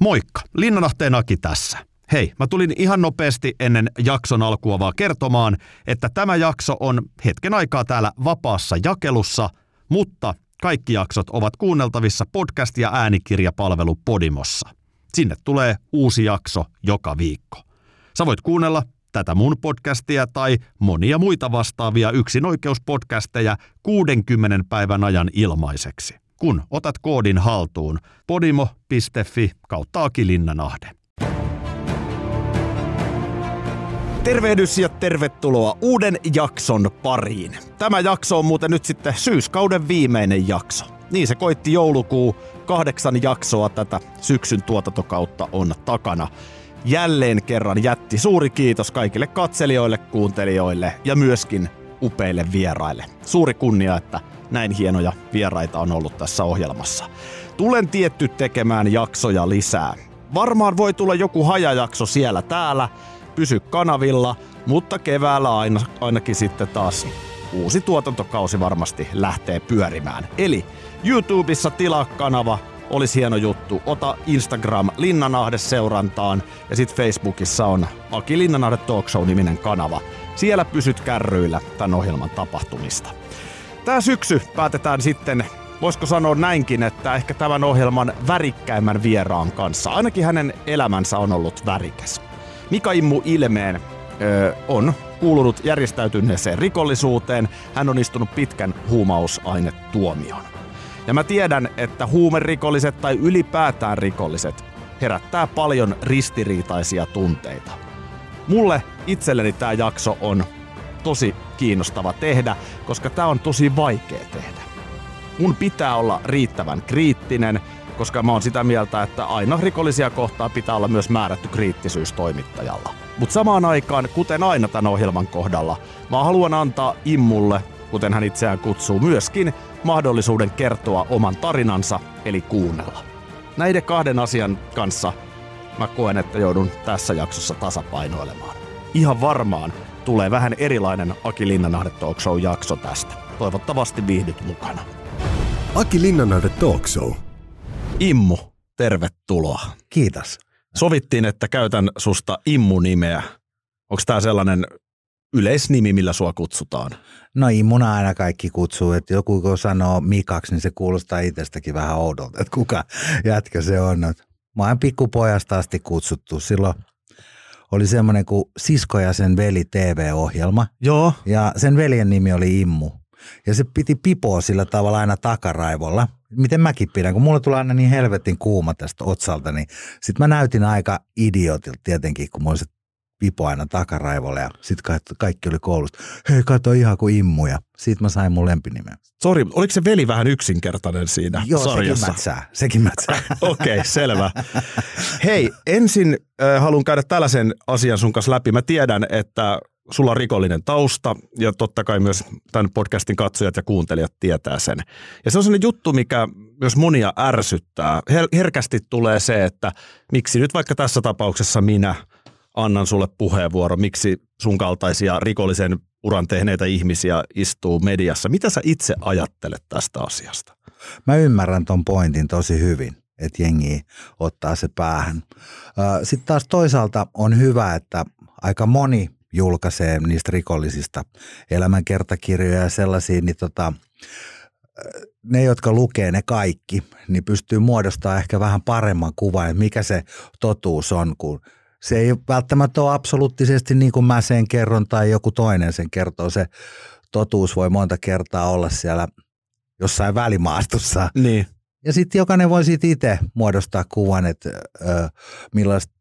Moikka, Linnanahteen Aki tässä. Hei, mä tulin ihan nopeasti ennen jakson alkua vaan kertomaan, että tämä jakso on hetken aikaa täällä vapaassa jakelussa, mutta kaikki jaksot ovat kuunneltavissa podcast- ja äänikirjapalvelu Podimossa. Sinne tulee uusi jakso joka viikko. Sä voit kuunnella tätä mun podcastia tai monia muita vastaavia yksinoikeuspodcasteja 60 päivän ajan ilmaiseksi kun otat koodin haltuun podimo.fi kautta Aki Linnanahde. Tervehdys ja tervetuloa uuden jakson pariin. Tämä jakso on muuten nyt sitten syyskauden viimeinen jakso. Niin se koitti joulukuu, kahdeksan jaksoa tätä syksyn tuotantokautta on takana. Jälleen kerran jätti suuri kiitos kaikille katselijoille, kuuntelijoille ja myöskin upeille vieraille. Suuri kunnia, että näin hienoja vieraita on ollut tässä ohjelmassa. Tulen tietty tekemään jaksoja lisää. Varmaan voi tulla joku hajajakso siellä täällä, pysy kanavilla, mutta keväällä aina, ainakin sitten taas uusi tuotantokausi varmasti lähtee pyörimään. Eli YouTubessa tilaa kanava, olisi hieno juttu. Ota Instagram Linnanahde seurantaan ja sitten Facebookissa on Aki Linnanahde Talk Show-niminen kanava. Siellä pysyt kärryillä tämän ohjelman tapahtumista. Tämä syksy päätetään sitten, voisiko sanoa näinkin, että ehkä tämän ohjelman värikkäimmän vieraan kanssa. Ainakin hänen elämänsä on ollut värikäs. Mika Immu Ilmeen ö, on kuulunut järjestäytyneeseen rikollisuuteen. Hän on istunut pitkän huumausainetuomion. Ja mä tiedän, että huumerikolliset tai ylipäätään rikolliset herättää paljon ristiriitaisia tunteita. Mulle itselleni tämä jakso on tosi kiinnostava tehdä, koska tämä on tosi vaikea tehdä. Mun pitää olla riittävän kriittinen, koska mä oon sitä mieltä, että aina rikollisia kohtaa pitää olla myös määrätty kriittisyys toimittajalla. Mutta samaan aikaan, kuten aina tämän ohjelman kohdalla, mä haluan antaa Immulle, kuten hän itseään kutsuu, myöskin mahdollisuuden kertoa oman tarinansa, eli kuunnella. Näiden kahden asian kanssa mä koen, että joudun tässä jaksossa tasapainoilemaan. Ihan varmaan tulee vähän erilainen Aki Linnanahde Talk Show jakso tästä. Toivottavasti viihdyt mukana. Aki Linnanahde Talk Show. Immu, tervetuloa. Kiitos. Sovittiin, että käytän susta Immu-nimeä. Onko tämä sellainen yleisnimi, millä sua kutsutaan? No Immuna aina kaikki kutsuu, että joku kun sanoo Mikaksi, niin se kuulostaa itsestäkin vähän oudolta, että kuka jätkä se on. Mä oon pikkupojasta asti kutsuttu. Silloin oli semmoinen kuin Sisko ja sen veli TV-ohjelma. Joo. Ja sen veljen nimi oli Immu. Ja se piti pipoa sillä tavalla aina takaraivolla. Miten mäkin pidän, kun mulla tulee aina niin helvetin kuuma tästä otsalta, niin sit mä näytin aika idiotilta tietenkin, kun mulla se pipo aina takaraivolle ja sitten kaikki oli koulusta. Hei, kato ihan kuin immuja. Siitä mä sain mun lempinimen. Sori, oliko se veli vähän yksinkertainen siinä Joo, sarjassa? sekin mätsää. Sekin mätsää. Okei, okay, selvä. Hei, ensin äh, haluan käydä tällaisen asian sun kanssa läpi. Mä tiedän, että sulla on rikollinen tausta ja totta kai myös tämän podcastin katsojat ja kuuntelijat tietää sen. Ja se on sellainen juttu, mikä myös monia ärsyttää. Her- herkästi tulee se, että miksi nyt vaikka tässä tapauksessa minä – annan sulle puheenvuoro, miksi sun kaltaisia rikollisen uran tehneitä ihmisiä istuu mediassa. Mitä sä itse ajattelet tästä asiasta? Mä ymmärrän ton pointin tosi hyvin, että jengi ottaa se päähän. Sitten taas toisaalta on hyvä, että aika moni julkaisee niistä rikollisista elämänkertakirjoja ja sellaisia, niin tota, ne, jotka lukee ne kaikki, niin pystyy muodostamaan ehkä vähän paremman kuvan, että mikä se totuus on, kun – se ei välttämättä ole absoluuttisesti niin kuin mä sen kerron tai joku toinen sen kertoo. Se totuus voi monta kertaa olla siellä jossain välimaastossa. Niin. Ja sitten jokainen voi siitä itse muodostaa kuvan, että ö, millaista,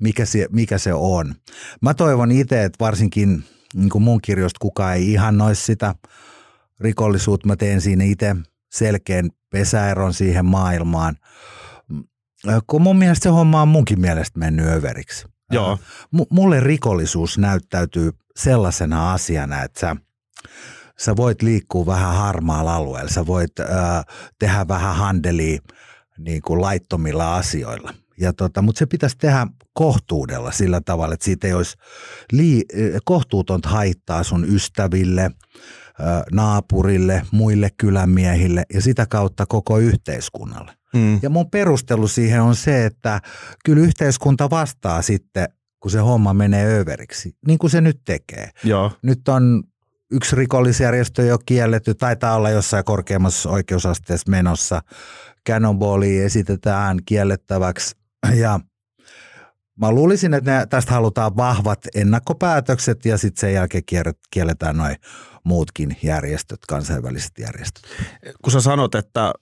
mikä, se, mikä se on. Mä toivon itse, että varsinkin niin kuin mun kirjoista kukaan ei ihannoisi sitä rikollisuutta. Mä teen siinä itse selkeän pesäeron siihen maailmaan – kun mun mielestä se homma on munkin mielestä mennyt överiksi. Joo. M- mulle rikollisuus näyttäytyy sellaisena asiana, että sä, sä voit liikkua vähän harmaalla alueella, sä voit äh, tehdä vähän handelia niin kuin laittomilla asioilla. Ja tota, mutta se pitäisi tehdä kohtuudella sillä tavalla, että siitä ei olisi lii, kohtuutonta haittaa sun ystäville, naapurille, muille kylämiehille ja sitä kautta koko yhteiskunnalle. Mm. Ja mun perustelu siihen on se, että kyllä yhteiskunta vastaa sitten, kun se homma menee överiksi, niin kuin se nyt tekee. Joo. Nyt on yksi rikollisjärjestö jo kielletty, taitaa olla jossain korkeammassa oikeusasteessa menossa. Cannonballia esitetään kiellettäväksi ja mä luulisin, että ne, tästä halutaan vahvat ennakkopäätökset ja sitten sen jälkeen kielletään noin muutkin järjestöt, kansainväliset järjestöt. Kun sä sanot, että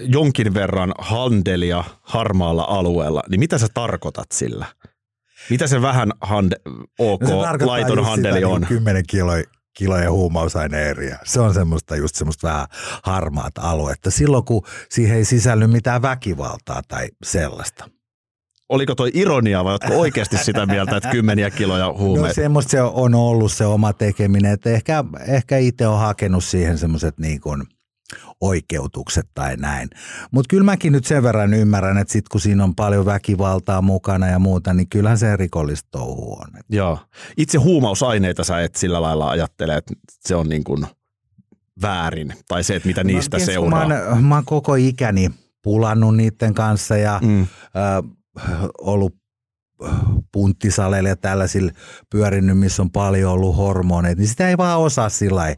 jonkin verran handelia harmaalla alueella, niin mitä sä tarkoitat sillä? Mitä se vähän hande, ok, no laiton handeli niin on? Niin 10 kiloa kiloja huumausaineeriä. Se on semmoista just semmoista vähän harmaata aluetta. Silloin kun siihen ei sisälly mitään väkivaltaa tai sellaista. Oliko toi ironia vai oletko oikeasti sitä mieltä, että kymmeniä kiloja huumeita? No semmoista se on ollut se oma tekeminen, että ehkä, ehkä itse on hakenut siihen semmoiset niin kuin oikeutukset tai näin. Mutta kyllä mäkin nyt sen verran ymmärrän, että sit kun siinä on paljon väkivaltaa mukana ja muuta, niin kyllähän se rikollista touhu on. Joo. Itse huumausaineita sä et sillä lailla ajattele, että se on niin kuin väärin tai se, että mitä niistä mä, seuraa. Mä oon, mä oon koko ikäni pulannut niiden kanssa ja mm. Ollut punttisaleilla ja tällaisilla pyörinyt, missä on paljon ollut hormoneita, niin sitä ei vaan osaa sillä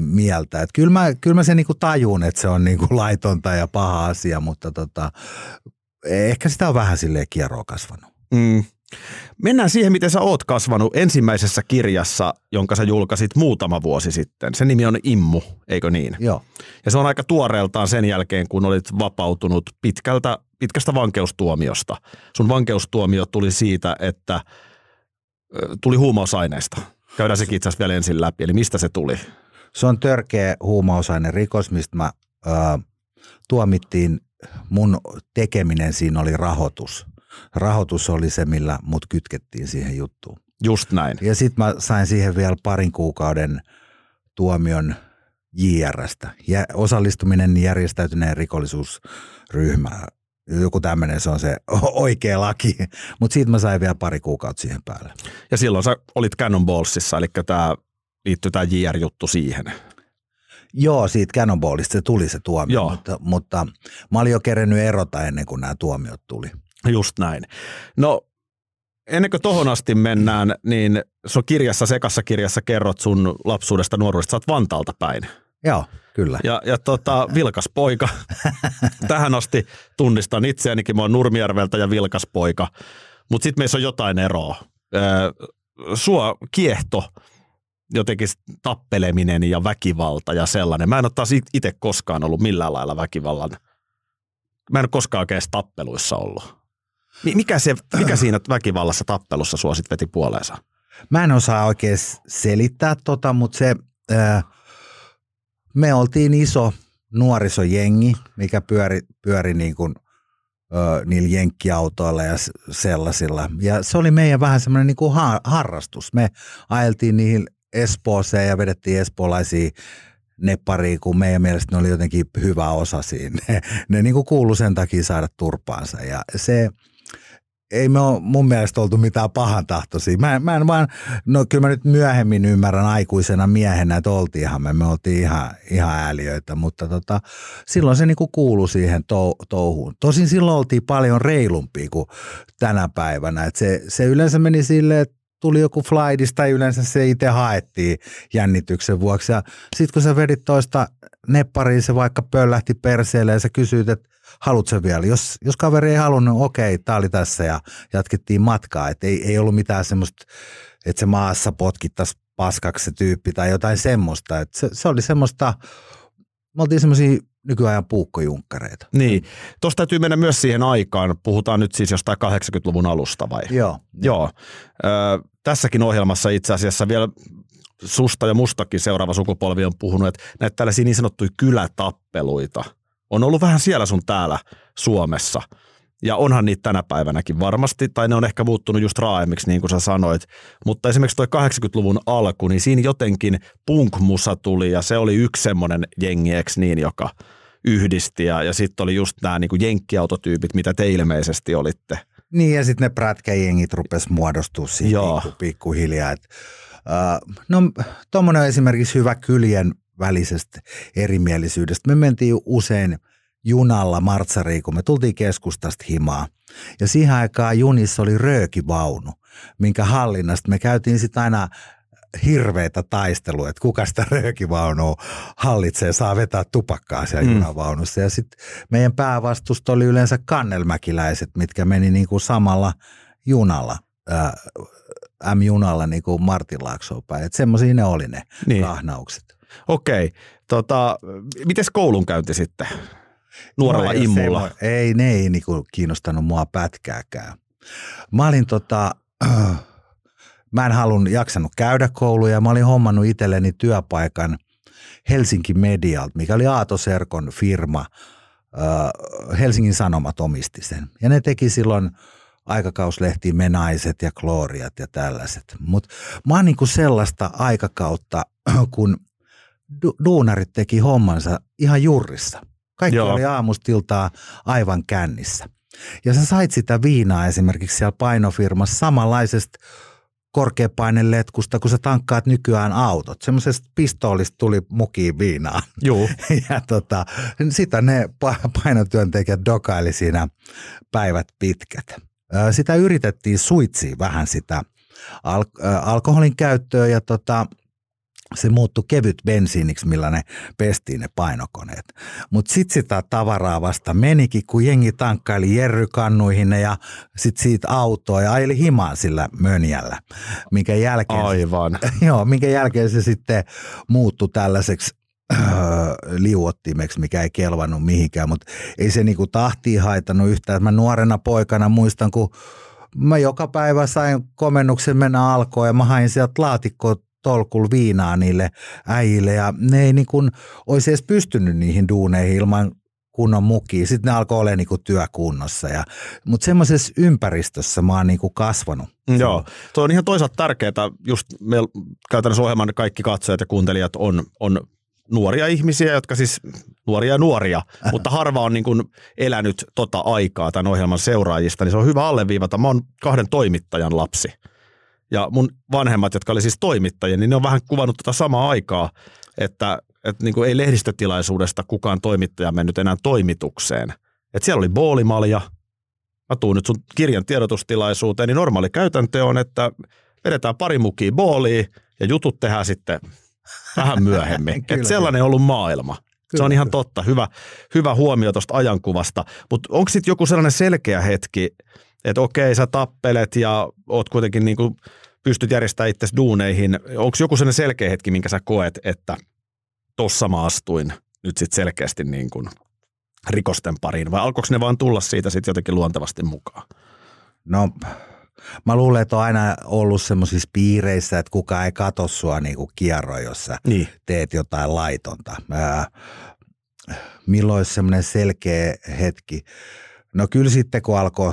mieltä. Et kyllä, mä, kyllä mä sen niinku tajun, että se on niinku laitonta ja paha asia, mutta tota, ehkä sitä on vähän silleen kierroa kasvanut. Mm. Mennään siihen, miten sä oot kasvanut ensimmäisessä kirjassa, jonka sä julkaisit muutama vuosi sitten. Se nimi on Immu, eikö niin? Joo. Ja se on aika tuoreeltaan sen jälkeen, kun olit vapautunut pitkältä, pitkästä vankeustuomiosta. Sun vankeustuomio tuli siitä, että tuli huumausaineista. Käydään sekin itse asiassa vielä ensin läpi. Eli mistä se tuli? Se on törkeä rikos, mistä mä ö, tuomittiin. Mun tekeminen siinä oli rahoitus rahoitus oli se, millä mut kytkettiin siihen juttuun. Just näin. Ja sitten mä sain siihen vielä parin kuukauden tuomion JRstä. Ja osallistuminen järjestäytyneen rikollisuusryhmään. Joku tämmöinen, se on se oikea laki. Mutta siitä mä sain vielä pari kuukautta siihen päälle. Ja silloin sä olit Cannonballsissa, eli tämä liittyy tämä JR-juttu siihen. Joo, siitä Cannonballista se tuli se tuomio, Joo. Mutta, mutta mä olin jo kerennyt erota ennen kuin nämä tuomiot tuli. Just näin. No ennen kuin tohon asti mennään, niin sun kirjassa, sekassa kirjassa kerrot sun lapsuudesta, nuoruudesta, sä oot Vantaalta päin. Joo, kyllä. Ja, ja tota, vilkas poika. Tähän asti tunnistan itseänikin, mä oon Nurmijärveltä ja vilkas poika. Mutta sitten meissä on jotain eroa. sua kiehto jotenkin tappeleminen ja väkivalta ja sellainen. Mä en ole taas itse koskaan ollut millään lailla väkivallan. Mä en ole koskaan oikein tappeluissa ollut. Mikä, se, mikä siinä väkivallassa tappelussa sua sit veti puoleensa? Mä en osaa oikein selittää tota, mutta se, ää, me oltiin iso nuorisojengi, mikä pyöri, pyöri niin kuin, ö, niillä jenkkiautoilla ja sellaisilla. Ja se oli meidän vähän semmoinen niin kuin harrastus. Me ajeltiin niihin Espooseen ja vedettiin espoolaisia neppariin, kun meidän mielestä ne oli jotenkin hyvä osa siinä. Ne, ne niin kuin kuului sen takia saada turpaansa. Ja se, ei me ole mun mielestä oltu mitään pahan tahtoisia. Mä, mä en vaan, no kyllä mä nyt myöhemmin ymmärrän aikuisena miehenä, että oltiinhan me, me oltiin ihan, ihan ääliöitä, mutta tota, silloin se niinku kuului siihen tou, touhuun. Tosin silloin oltiin paljon reilumpia kuin tänä päivänä. Et se, se yleensä meni silleen, että tuli joku flightista yleensä se itse haettiin jännityksen vuoksi. Ja sitten kun sä vedit toista neppariin, se vaikka pöllähti perseelle ja sä kysyit, että haluat sen vielä. Jos, jos kaveri ei halunnut, niin okei, tämä oli tässä ja jatkettiin matkaa. Et ei, ei ollut mitään semmoista, että se maassa potkittaisi paskaksi se tyyppi tai jotain semmoista. Et se, se oli semmoista, me oltiin semmoisia nykyajan puukkojunkkareita. Niin. Tuosta täytyy mennä myös siihen aikaan. Puhutaan nyt siis jostain 80-luvun alusta vai? Joo. Joo. Ö, tässäkin ohjelmassa itse asiassa vielä susta ja mustakin seuraava sukupolvi on puhunut, että näitä tällaisia niin sanottuja kylätappeluita – on ollut vähän siellä sun täällä Suomessa. Ja onhan niitä tänä päivänäkin varmasti, tai ne on ehkä muuttunut just raaemmiksi, niin kuin sä sanoit. Mutta esimerkiksi toi 80-luvun alku, niin siinä jotenkin punk-musa tuli, ja se oli yksi semmoinen jengi, niin, joka yhdisti. Ja, ja sitten oli just nämä niin jenkkiautotyypit, mitä te ilmeisesti olitte. Niin, ja sitten ne prätkäjengit rupes muodostua siihen pikkuhiljaa. Et no tuommoinen on esimerkiksi hyvä kyljen välisestä erimielisyydestä. Me mentiin usein junalla martsariin, kun me tultiin keskustasta himaa. Ja siihen aikaan junissa oli röökivaunu, minkä hallinnasta me käytiin sitten aina hirveitä taisteluja, että kuka sitä röökivaunua hallitsee, saa vetää tupakkaa siellä mm. junavaunussa. Ja sitten meidän päävastusta oli yleensä kannelmäkiläiset, mitkä meni niin kuin samalla junalla, ää, M-junalla niin kuin Martin Laaksoon päin. Että semmoisia ne oli ne niin. kahnaukset. Okei. Tota, mites koulunkäynti sitten nuorella no, immulla? Ei, ei, ne ei niinku kiinnostanut mua pätkääkään. Mä olin tota, äh, mä en halunnut jaksanut käydä kouluja. Mä olin hommannut itselleni työpaikan Helsinki Medialt, mikä oli Aato Serkon firma. Helsingin Sanomat omisti sen. Ja ne teki silloin aikakauslehti Menaiset ja Klooriat ja tällaiset. Mutta mä oon niinku sellaista aikakautta, kun du- duunarit teki hommansa ihan jurrissa. Kaikki Joo. oli aamustiltaa aivan kännissä. Ja sä sait sitä viinaa esimerkiksi siellä painofirmassa samanlaisesta korkeapaineletkusta, kun sä tankkaat nykyään autot. Semmoisesta pistoolista tuli mukiin viinaa. Joo. ja tota, sitä ne painotyöntekijät dokaili siinä päivät pitkät. Sitä yritettiin suitsia vähän sitä al- alkoholin käyttöä ja tota, se muuttui kevyt bensiiniksi, millä ne pestiin ne painokoneet. Mutta sitten sitä tavaraa vasta menikin, kun jengi tankkaili jerrykannuihin ja sitten siitä autoa ja ajeli himaan sillä mönjällä. Minkä jälkeen, Aivan. joo, minkä jälkeen se sitten muuttui tällaiseksi öö, liuottimeksi, mikä ei kelvannut mihinkään, mutta ei se niinku tahtiin haitannut yhtään. Mä nuorena poikana muistan, kun mä joka päivä sain komennuksen mennä alkoon ja mä hain sieltä laatikkoa tolkul viinaa niille äijille ja ne ei niin kuin olisi edes pystynyt niihin duuneihin ilman kunnon mukia. Sitten ne alkoi olla niin työkunnossa. Ja, mutta semmoisessa ympäristössä mä oon niin kuin kasvanut. Mm, joo, tuo on ihan toisaalta tärkeää. Just me käytännössä ohjelman kaikki katsojat ja kuuntelijat on, on nuoria ihmisiä, jotka siis nuoria ja nuoria, mutta harva on niin kuin elänyt tota aikaa tämän ohjelman seuraajista, niin se on hyvä alleviivata. Mä oon kahden toimittajan lapsi. Ja mun vanhemmat, jotka oli siis toimittajia, niin ne on vähän kuvannut tätä samaa aikaa, että, että niin kuin ei lehdistötilaisuudesta kukaan toimittaja mennyt enää toimitukseen. Että siellä oli boolimalja, mä tuun nyt sun kirjan tiedotustilaisuuteen, niin normaali käytäntö on, että vedetään pari mukia booliin ja jutut tehdään sitten vähän myöhemmin. että sellainen on ollut maailma. Kyllä. Se on ihan totta. Hyvä, hyvä huomio tuosta ajankuvasta. Mutta onko sitten joku sellainen selkeä hetki, että okei, sä tappelet ja oot kuitenkin niin kuin pystyt järjestämään itse duuneihin. Onko joku sellainen selkeä hetki, minkä sä koet, että tossa mä astuin nyt sitten selkeästi niin kuin rikosten pariin, vai alkoiko ne vaan tulla siitä sitten jotenkin luontevasti mukaan? No, mä luulen, että on aina ollut semmoisissa piireissä, että kuka ei katso sua niin kuin kierro, jossa niin. teet jotain laitonta. Ää, milloin olisi semmoinen selkeä hetki? No kyllä sitten, kun alkoi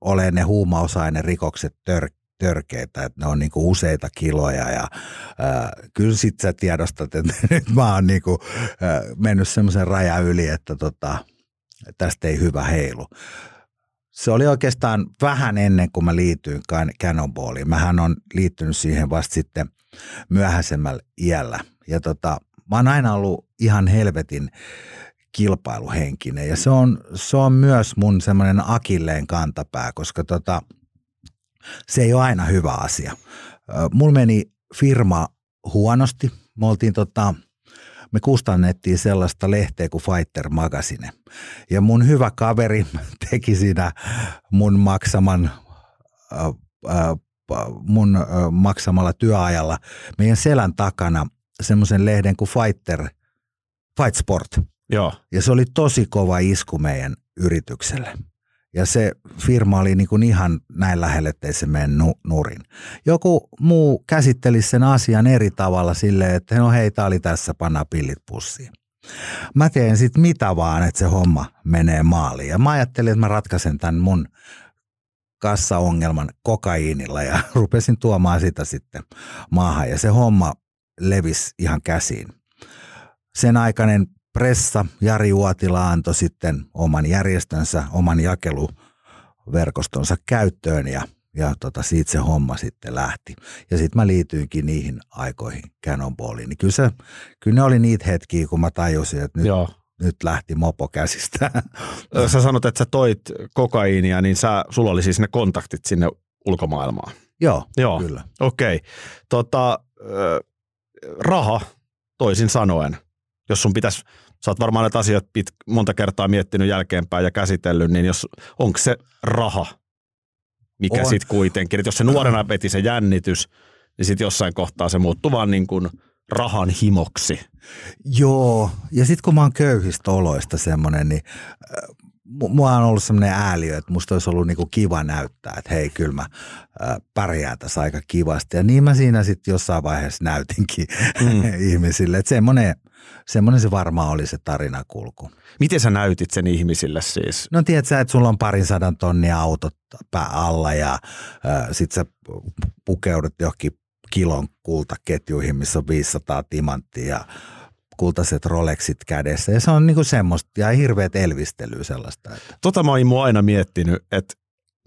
olemaan ne huumausainerikokset tör, törkeitä, että ne on niinku useita kiloja ja ää, kyllä sit sä tiedostat, että nyt mä oon niinku, ää, mennyt semmoisen rajan yli, että tota, tästä ei hyvä heilu. Se oli oikeastaan vähän ennen kuin mä liityin Cannonballiin. Mähän on liittynyt siihen vasta sitten myöhäisemmällä iällä. Ja tota, mä oon aina ollut ihan helvetin kilpailuhenkinen ja se on, se on myös mun semmoinen akilleen kantapää, koska tota, se ei ole aina hyvä asia. Mulla meni firma huonosti. Me oltiin tota, me kustannettiin sellaista lehteä kuin Fighter Magazine. Ja mun hyvä kaveri teki siinä mun maksaman mun maksamalla työajalla meidän selän takana semmoisen lehden kuin Fighter, Fight Sport – Joo. Ja se oli tosi kova isku meidän yritykselle. Ja se firma oli niin kuin ihan näin lähelle, ettei se mene nu- nurin. Joku muu käsitteli sen asian eri tavalla silleen, että no hei, tää oli tässä, panna pillit pussiin. Mä teen sitten mitä vaan, että se homma menee maaliin. Ja mä ajattelin, että mä ratkaisen tämän mun kassaongelman kokaiinilla ja rupesin tuomaan sitä sitten maahan. Ja se homma levisi ihan käsiin. Sen aikainen Pressa Jari Uotila antoi sitten oman järjestönsä, oman jakeluverkostonsa käyttöön ja, ja tota, siitä se homma sitten lähti. Ja sitten mä liityinkin niihin aikoihin Cannonballiin. Niin kyllä, se, kyllä ne oli niitä hetkiä, kun mä tajusin, että nyt, Joo. nyt lähti mopo käsistä. Sä sanot, että sä toit kokaiinia, niin sä, sulla oli siis ne kontaktit sinne ulkomaailmaan. Joo, Joo. kyllä. Okei. Tota, ö, raha, toisin sanoen, jos sun pitäisi, sä oot varmaan näitä asioita pit, monta kertaa miettinyt jälkeenpäin ja käsitellyt, niin jos, onko se raha, mikä sitten kuitenkin, että jos se nuorena veti se jännitys, niin sitten jossain kohtaa se muuttuu vaan niin kuin rahan himoksi. Joo, ja sitten kun mä oon köyhistä oloista semmoinen, niin äh, mu- mua on ollut semmoinen ääliö, että musta olisi ollut niinku kiva näyttää, että hei, kyllä mä äh, pärjään tässä aika kivasti. Ja niin mä siinä sitten jossain vaiheessa näytinkin mm. ihmisille, että semmoinen, semmoinen se varmaan oli se tarinakulku. Miten sä näytit sen ihmisille siis? No tiedät sä, että sulla on parin sadan tonnia autot pää alla ja äh, sit sä pukeudut johonkin kilon kultaketjuihin, missä on 500 timanttia ja kultaiset Rolexit kädessä. Ja se on niinku semmoista ja hirveät elvistelyä sellaista. Että. Tota mä oon aina miettinyt, että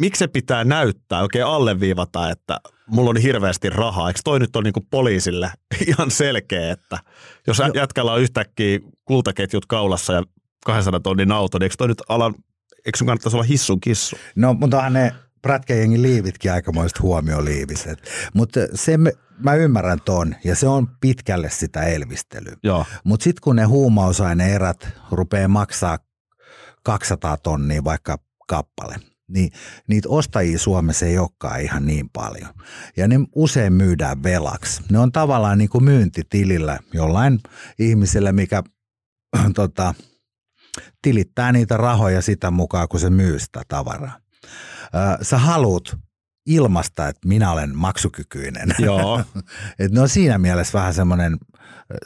miksi se pitää näyttää, oikein alleviivata, että mulla on hirveästi rahaa. Eikö toi nyt ole niinku poliisille ihan selkeä, että jos Joo. jätkällä on yhtäkkiä kultaketjut kaulassa ja 200 tonnin auto, niin eikö toi nyt ala, eikö sun kannattaisi olla hissun kissu? No, mutta onhan ne prätkäjengin liivitkin aikamoiset huomioliiviset. Mutta se mä ymmärrän ton ja se on pitkälle sitä elvistelyä. Joo. Mutta sitten kun ne huumausaineerät rupeaa maksaa 200 tonnia vaikka kappale, niin niitä ostajia Suomessa ei olekaan ihan niin paljon. Ja ne usein myydään velaksi. Ne on tavallaan niin kuin myyntitilillä jollain ihmisellä, mikä tota, tilittää niitä rahoja sitä mukaan, kun se myy sitä tavaraa. Sä haluut ilmasta, että minä olen maksukykyinen. Joo. Et ne on siinä mielessä vähän semmoinen,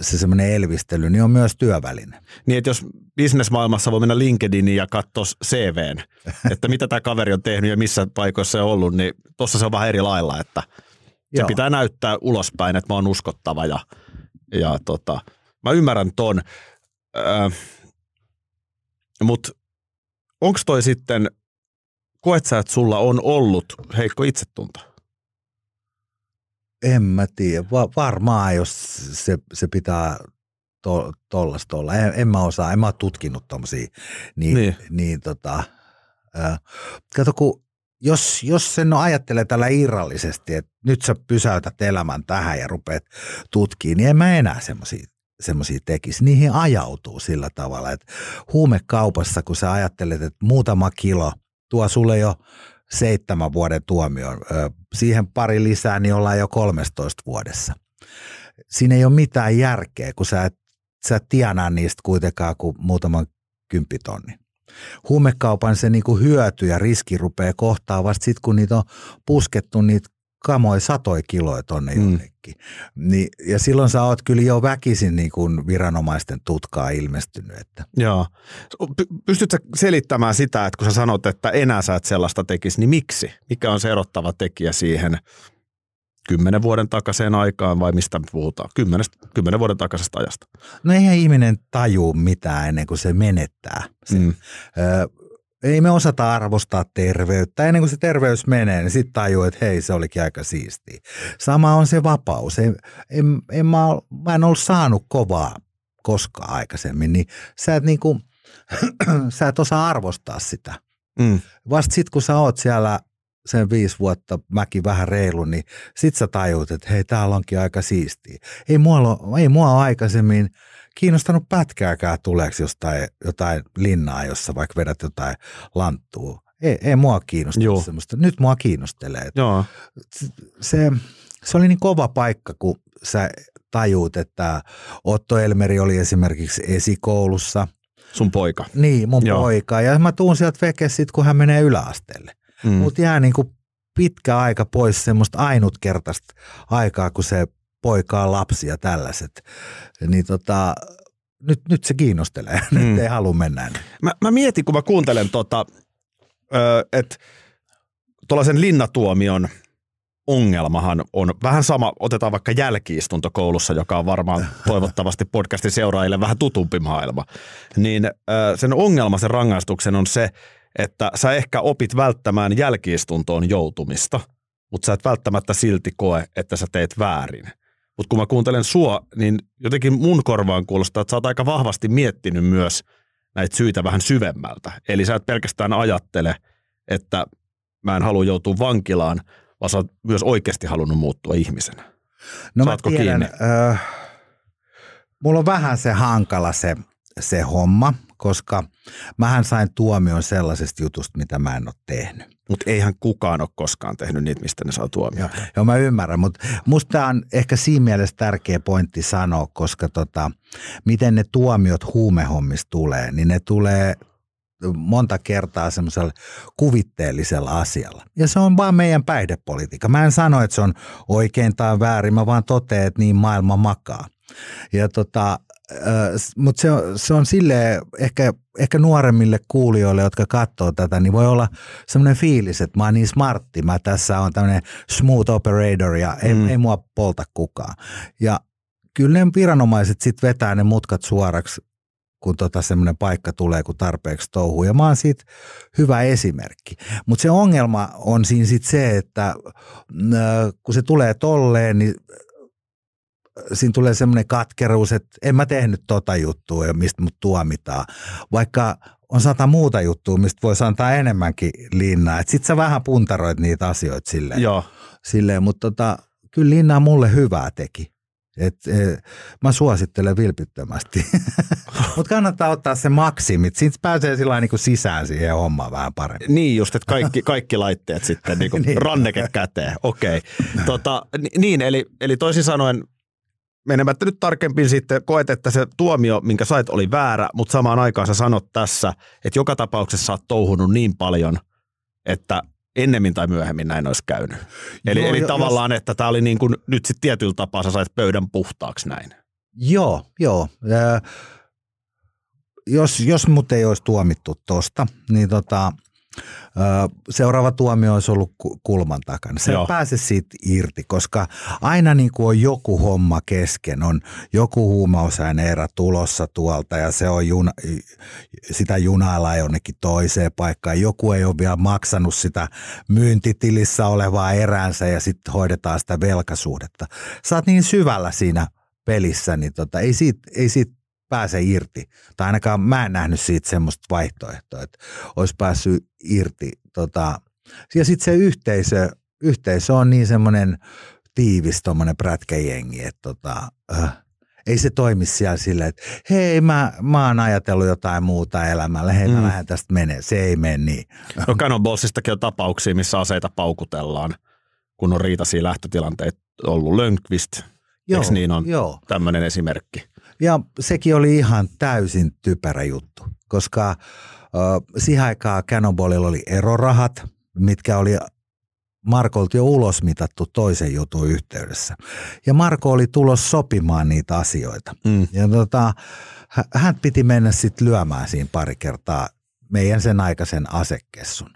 se semmoinen elvistely, niin on myös työväline. Niin, että jos bisnesmaailmassa voi mennä LinkedIniin ja katsoa CVn, että mitä tämä kaveri on tehnyt ja missä paikoissa se on ollut, niin tuossa se on vähän eri lailla, että se Joo. pitää näyttää ulospäin, että mä oon uskottava ja, ja tota, mä ymmärrän ton. Öö, Mutta onko toi sitten, koet sä, että sulla on ollut heikko itsetunto? En mä tiedä, Va- varmaan jos se, se pitää to, tollasta olla. En, en mä osaa, en mä ole tutkinut tommosia. Niin, Niin. niin. tota, äh, kato kun jos, jos sen ajattelee tällä irrallisesti, että nyt sä pysäytät elämän tähän ja rupeat tutkimaan, niin en mä enää semmoisia semmoisia tekisi. Niihin ajautuu sillä tavalla, että huumekaupassa, kun sä ajattelet, että muutama kilo tuo sulle jo seitsemän vuoden tuomioon, ö, siihen pari lisää, niin ollaan jo 13 vuodessa. Siinä ei ole mitään järkeä, kun sä et, sä tienaa niistä kuitenkaan kuin muutaman kymppitonni. Huumekaupan se niinku hyöty ja riski rupeaa kohtaa vasta sitten, kun niitä on puskettu niitä kamoja satoja kiloja tonne Mm. jonnekin. Niin, ja silloin sä oot kyllä jo väkisin niin kuin viranomaisten tutkaa ilmestynyt. Että. Joo. Py- Pystytkö selittämään sitä, että kun sä sanot, että enää sä et sellaista tekisi, niin miksi? Mikä on se erottava tekijä siihen kymmenen vuoden takaiseen aikaan vai mistä puhutaan? Kymmenestä, kymmenen vuoden takaisesta ajasta. No eihän ihminen tajuu mitään ennen kuin se menettää. Mm. Mm. Ö, ei me osata arvostaa terveyttä. Ennen kuin se terveys menee, niin sitten tajuu, että hei, se olikin aika siistiä. Sama on se vapaus. En, en, en mä, ol- mä en ollut saanut kovaa koskaan aikaisemmin, niin sä et, niinku, sä et osaa arvostaa sitä. Mm. Vasta sit kun sä oot siellä sen viisi vuotta mäkin vähän reilu, niin sit sä tajuut, että hei, täällä onkin aika siistiä. Ei mua, ei mua aikaisemmin kiinnostanut pätkääkään tuleeksi jostain jotain linnaa, jossa vaikka vedät jotain lanttua. Ei, ei mua kiinnosta semmoista. Nyt mua kiinnostelee. Joo. Se, se oli niin kova paikka, kun sä tajuut, että Otto Elmeri oli esimerkiksi esikoulussa. Sun poika. Niin, mun Joo. Poika. Ja mä tuun sieltä veke sit, kun hän menee yläasteelle. Mm. Mutta jää niin kuin pitkä aika pois semmoista ainutkertaista aikaa, kun se poika on lapsi ja tällaiset. Niin tota, nyt, nyt se kiinnostelee. Mm. Nyt ei halua mennä. Mä, mä mietin, kun mä kuuntelen tota, että tuollaisen linnatuomion ongelmahan on vähän sama, otetaan vaikka jälkiistunto koulussa, joka on varmaan toivottavasti podcastin seuraajille vähän tutumpi maailma. Niin sen ongelma, sen rangaistuksen on se, että sä ehkä opit välttämään jälkiistuntoon joutumista, mutta sä et välttämättä silti koe, että sä teet väärin. Mutta kun mä kuuntelen sua, niin jotenkin mun korvaan kuulostaa, että sä oot aika vahvasti miettinyt myös näitä syitä vähän syvemmältä. Eli sä et pelkästään ajattele, että mä en halua joutua vankilaan, vaan sä oot myös oikeasti halunnut muuttua ihmisenä. No Saatko mä tiedän, kiinni? Äh, mulla on vähän se hankala se, se homma, koska mähän sain tuomion sellaisesta jutusta, mitä mä en ole tehnyt. Mutta eihän kukaan ole koskaan tehnyt niitä, mistä ne saa tuomioon. Joo, mä ymmärrän, mutta musta tää on ehkä siinä mielessä tärkeä pointti sanoa, koska tota, miten ne tuomiot huumehommista tulee, niin ne tulee monta kertaa semmoisella kuvitteellisella asialla. Ja se on vaan meidän päihdepolitiikka. Mä en sano, että se on oikein tai väärin, mä vaan totean, että niin maailma makaa. Ja tota, mutta se, on- se on sille ehkä, ehkä nuoremmille kuulijoille, jotka katsoo tätä, niin voi olla semmoinen fiilis, että mä oon niin smartti, mä tässä on tämmöinen smooth operator ja ei, Mm. ei mua polta kukaan. Ja kyllä ne viranomaiset sitten vetää ne mutkat suoraksi, kun tota semmoinen paikka tulee, kun tarpeeksi touhuu. Ja mä oon siitä hyvä esimerkki. Mutta se ongelma on siinä sitten se, että kun se tulee tolleen, niin siinä tulee semmoinen katkeruus, että en mä tehnyt tota juttua, mistä mut tuomitaan. Vaikka on sata muuta juttua, mistä voisi antaa enemmänkin linnaa. Sitten sä vähän puntaroit niitä asioita silleen. Joo. silleen mutta tota, kyllä linnaa mulle hyvää teki. Et, e, mä suosittelen vilpittömästi. Mutta kannattaa ottaa se maksimit. Siitä pääsee sillä niin sisään siihen hommaan vähän paremmin. Niin just, että kaikki, kaikki laitteet sitten niin kuin Niin. ranneke käteen. Okei. Tota, ni- niin, eli, eli toisin sanoen, menemättä nyt tarkemmin sitten, koet, että se tuomio, minkä sait, oli väärä, mutta samaan aikaan sä sanot tässä, että joka tapauksessa sä oot touhunut niin paljon, että ennemmin tai myöhemmin näin olisi käynyt. Eli, Joo, eli jo- tavallaan, että tämä oli niin kuin, nyt sitten tietyllä tapaa sä sait pöydän puhtaaksi näin. Joo, joo. Ö, jos, jos mut ei olisi tuomittu tosta, niin tota, seuraava tuomio olisi ollut ku- kulman takana. Se Joo. ei pääse siitä irti, koska aina niin kuin on joku homma kesken, on joku huumausaine-erä tulossa tuolta ja se on juna, sitä junaillaan jonnekin toiseen paikkaan. Joku ei ole vielä maksanut sitä myyntitilissä olevaa eräänsä ja sitten hoidetaan sitä velkasuhdetta. Sä oot niin syvällä siinä pelissä, niin tota, ei, siitä, ei siitä pääse irti. Tai ainakaan mä en nähnyt siitä semmoista vaihtoehtoa, että olisi päässyt irti. Tota. Ja sitten se yhteisö, yhteisö on niin semmoinen tiivis tommonen prätkäjengi, että tota, äh, ei se toimi siellä silleen, että hei mä, mä oon ajatellut jotain muuta elämällä, hei mä Mm. lähden tästä menee. Se ei mene niin. No Cannonballsistakin on tapauksia, missä aseita paukutellaan, kun on riitaisia lähtötilanteita ollut. Lönkvist, Eiks niin on? Joo. tämmöinen esimerkki. Ja sekin oli ihan täysin typerä juttu, koska äh, siihen aikaan Cannonballilla oli erorahat, mitkä oli Markolta jo ulosmitattu toisen jutun yhteydessä. Ja Marko oli tulos sopimaan niitä asioita. Mm. Ja tota, hä- hän piti mennä sitten lyömään siinä pari kertaa meidän sen aikaisen asekessun.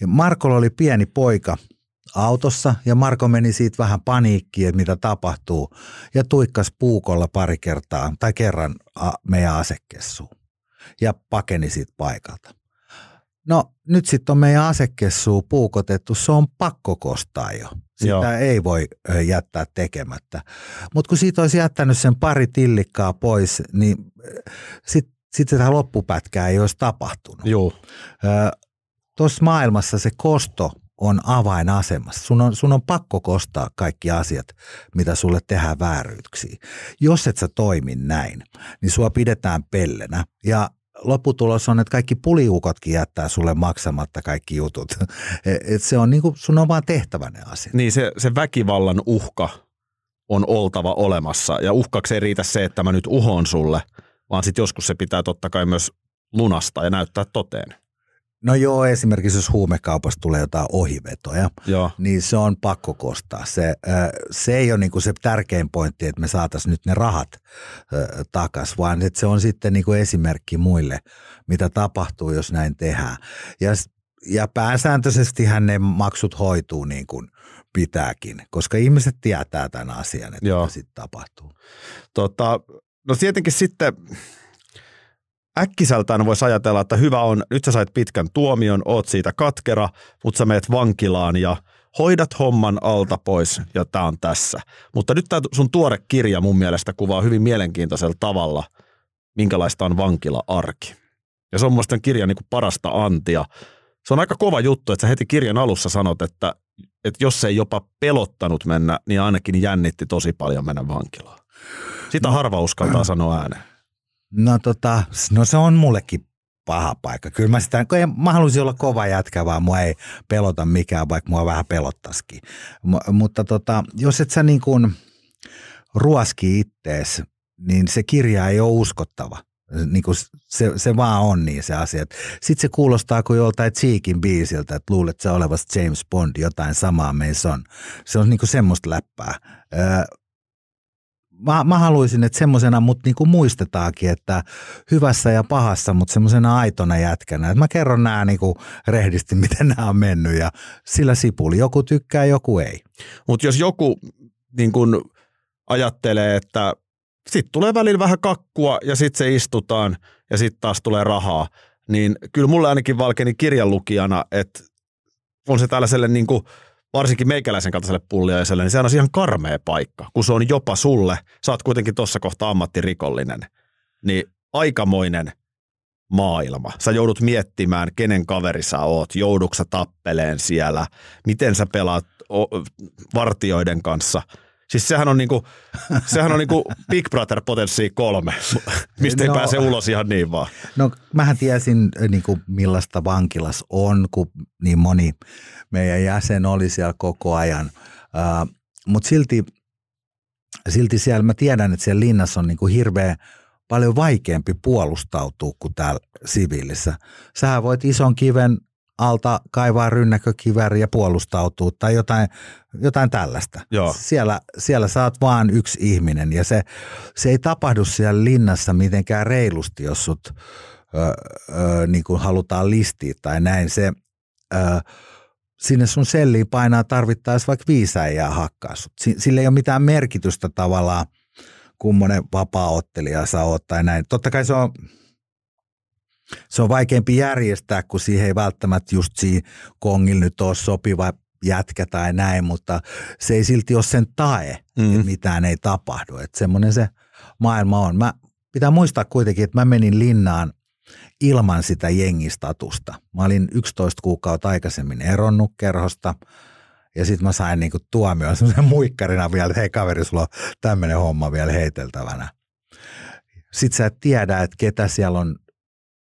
Ja Markolla oli pieni poika autossa ja Marko meni siitä vähän paniikkiin, että mitä tapahtuu. Ja tuikkas puukolla pari kertaa tai kerran a, meidän asekessuun ja pakeni siitä paikalta. No nyt sitten on meidän asekessuu puukotettu, se on pakko kostaa jo. Sitä Joo. ei voi jättää tekemättä. Mutta kun siitä olisi jättänyt sen pari tillikkaa pois, niin sitten sit sitä loppupätkää ei olisi tapahtunut. Juu. Tuossa maailmassa se kosto on avainasemassa. Sun on, sun on pakko kostaa kaikki asiat, mitä sulle tehdään vääryyksiä. Jos et sä toimi näin, niin sua pidetään pellenä. Ja lopputulos on, että kaikki puliukotkin jättää sulle maksamatta kaikki jutut. Et- se on niinku, sun on vaan tehtävä ne asiat. Niin se, se väkivallan uhka on oltava olemassa. Ja uhkaksi ei riitä se, että mä nyt uhon sulle, vaan sitten joskus se pitää totta kai myös lunastaa ja näyttää toteen. No joo, esimerkiksi jos huumekaupassa tulee jotain ohivetoja, Joo. niin se on pakko kostaa. Se, se ei ole niinku se tärkein pointti, että me saataisiin nyt ne rahat ö, takas, vaan että se on sitten niinku esimerkki muille, mitä tapahtuu, jos näin tehdään. Ja, ja pääsääntöisestihän ne maksut hoituu niin kuin pitääkin, koska ihmiset tietää tämän asian, että Joo. mitä sitten tapahtuu. Tota, no tietenkin sitten äkkiseltään voisi ajatella, että hyvä on, nyt sä sait pitkän tuomion, oot siitä katkera, mutta sä meet vankilaan ja hoidat homman alta pois ja tää on tässä. Mutta nyt tämä sun tuore kirja mun mielestä kuvaa hyvin mielenkiintoisella tavalla, minkälaista on vankila-arki. Ja se on mun kirjan niin parasta antia. Se on aika kova juttu, että sä heti kirjan alussa sanot, että, että jos se ei jopa pelottanut mennä, niin ainakin jännitti tosi paljon mennä vankilaan. Sitä no, harva uskaltaa sanoa ääneen. No tota, no se on mullekin paha paikka. Kyllä mä sitä, kun mä haluaisin olla kova jätkä, vaan mua ei pelota mikään, vaikka mua vähän pelottaisikin. M- mutta tota, jos et sä niin kuin ruoski ittees, niin se kirja ei ole uskottava. Niin kuin se, se vaan on niin se asia. Sitten se kuulostaa kuin joltain Cheekin biisiltä, että luulet sä olevasta James Bond, jotain samaa meissä on. Se on niin kuin semmoista läppää. Öö, mä, mä haluaisin, että semmoisena mut niinku muistetaakin, että hyvässä ja pahassa, mutta semmoisena aitona jätkänä. Että mä kerron nämä niinku rehdisti, miten nämä on mennyt ja sillä sipuli. Joku tykkää, joku ei. Mutta jos joku niin kun ajattelee, että sitten tulee välillä vähän kakkua ja sitten se istutaan ja sitten taas tulee rahaa, niin kyllä mulle ainakin valkeni kirjanlukijana, että on se tällaiselle niin kuin varsinkin meikäläisen kaltaiselle pulliaiselle, niin sehän on ihan karmea paikka, kun se on jopa sulle, sä oot kuitenkin tuossa kohtaa ammattirikollinen, niin aikamoinen maailma. Sä joudut miettimään, kenen kaveri sä oot, jouduksa tappeleen siellä, miten sä pelaat vartioiden kanssa – Siis sehän on niinku, sehän on niinku Big Brother Potenssiin kolme, mistä ei no, pääse ulos ihan niin vaan. No mähän tiesin niinku millaista vankilas on, kun niin moni meidän jäsen oli siellä koko ajan. Uh, Mutta silti, silti siellä mä tiedän, että siellä linnassa on niinku hirveä paljon vaikeampi puolustautua kuin täällä siviilissä. Sähän voit ison kiven alta kaivaa rynnäkökiväri ja puolustautua tai jotain, jotain tällaista. Joo. Siellä, siellä saat vaan yksi ihminen ja se, se ei tapahdu siellä linnassa mitenkään reilusti, jos sut ö, ö, niin kuin halutaan listiä tai näin. Se, ö, sinne sun selliin painaa tarvittaessa vaikka viisäijää hakkaa sut. Sillä ei ole mitään merkitystä tavallaan, kummonen vapaa-ottelija sä oot tai näin. Totta kai se on se on vaikeampi järjestää, kun siihen ei välttämättä just siinä kongilla nyt ole sopiva jätkä tai näin, mutta se ei silti ole sen tae, mm. että mitään ei tapahdu. Että semmoinen se maailma on. Mä, pitää muistaa kuitenkin, että mä menin linnaan ilman sitä jengistatusta. Mä olin 11 kuukautta aikaisemmin eronnut kerhosta ja sitten mä sain niinku tuomioon semmoisen muikkarina vielä, että hei kaveri, sulla on tämmöinen homma vielä heiteltävänä. Sitten sä et tiedä, että ketä siellä on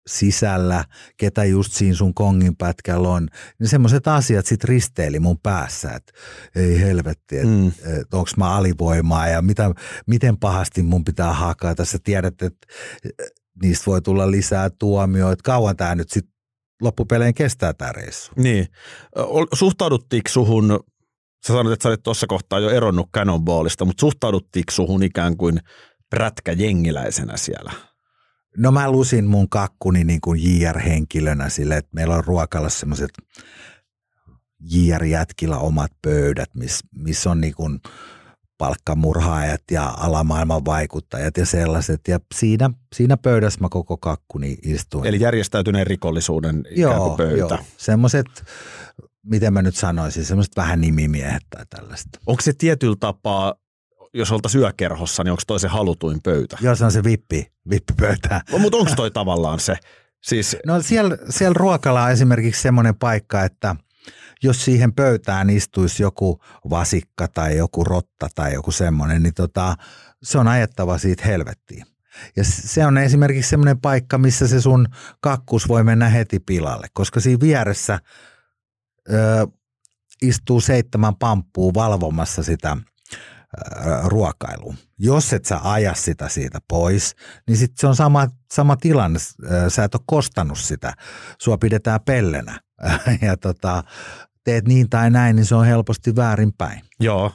sisällä, ketä just siinä sun kongin pätkällä on, niin semmoiset asiat sitten risteili mun päässä, että ei helvetti, että mm. et, onko mä alivoimaa ja mitä, miten pahasti mun pitää hakata. Sä tiedät, että niistä voi tulla lisää tuomioita. Kauan tämä nyt sitten loppupeleen kestää tämä reissu. Niin. Suhtauduttiinko suhun, sä sanoit, että sä olit tuossa kohtaa jo eronnut Cannonballista, mutta suhtauduttiinko suhun ikään kuin prätkäjengiläisenä siellä? No mä lusin mun kakkuni niin kuin JR-henkilönä sille, että meillä on ruokalla semmoiset JR-jätkillä omat pöydät, missä miss on niin kuin palkkamurhaajat ja alamaailman vaikuttajat ja sellaiset. Ja siinä, siinä pöydässä mä koko kakkuni istuin. Eli järjestäytyneen rikollisuuden joo, ikään kuin pöytä. Joo, semmoiset, miten mä nyt sanoisin, semmoiset vähän nimimiehet tai tällaista. Onko se tietyllä tapaa jos oltaisiin yökerhossa, niin onko toi se halutuin pöytä? Joo, se on se vippi, vippipöytä. No, mutta onko toi tavallaan se? Siis... No siellä, siellä ruokala on esimerkiksi semmoinen paikka, että jos siihen pöytään istuisi joku vasikka tai joku rotta tai joku semmoinen, niin tota, se on ajettava siitä helvettiin. Ja se on esimerkiksi semmoinen paikka, missä se sun kakkus voi mennä heti pilalle, koska siinä vieressä ö, istuu seitsemän pamppua valvomassa sitä ruokailuun. Jos et sä aja sitä siitä pois, niin sitten se on sama, sama tilanne. Sä et ole kostanut sitä. Sua pidetään pellenä. ja tota, teet niin tai näin, niin se on helposti väärinpäin. Joo.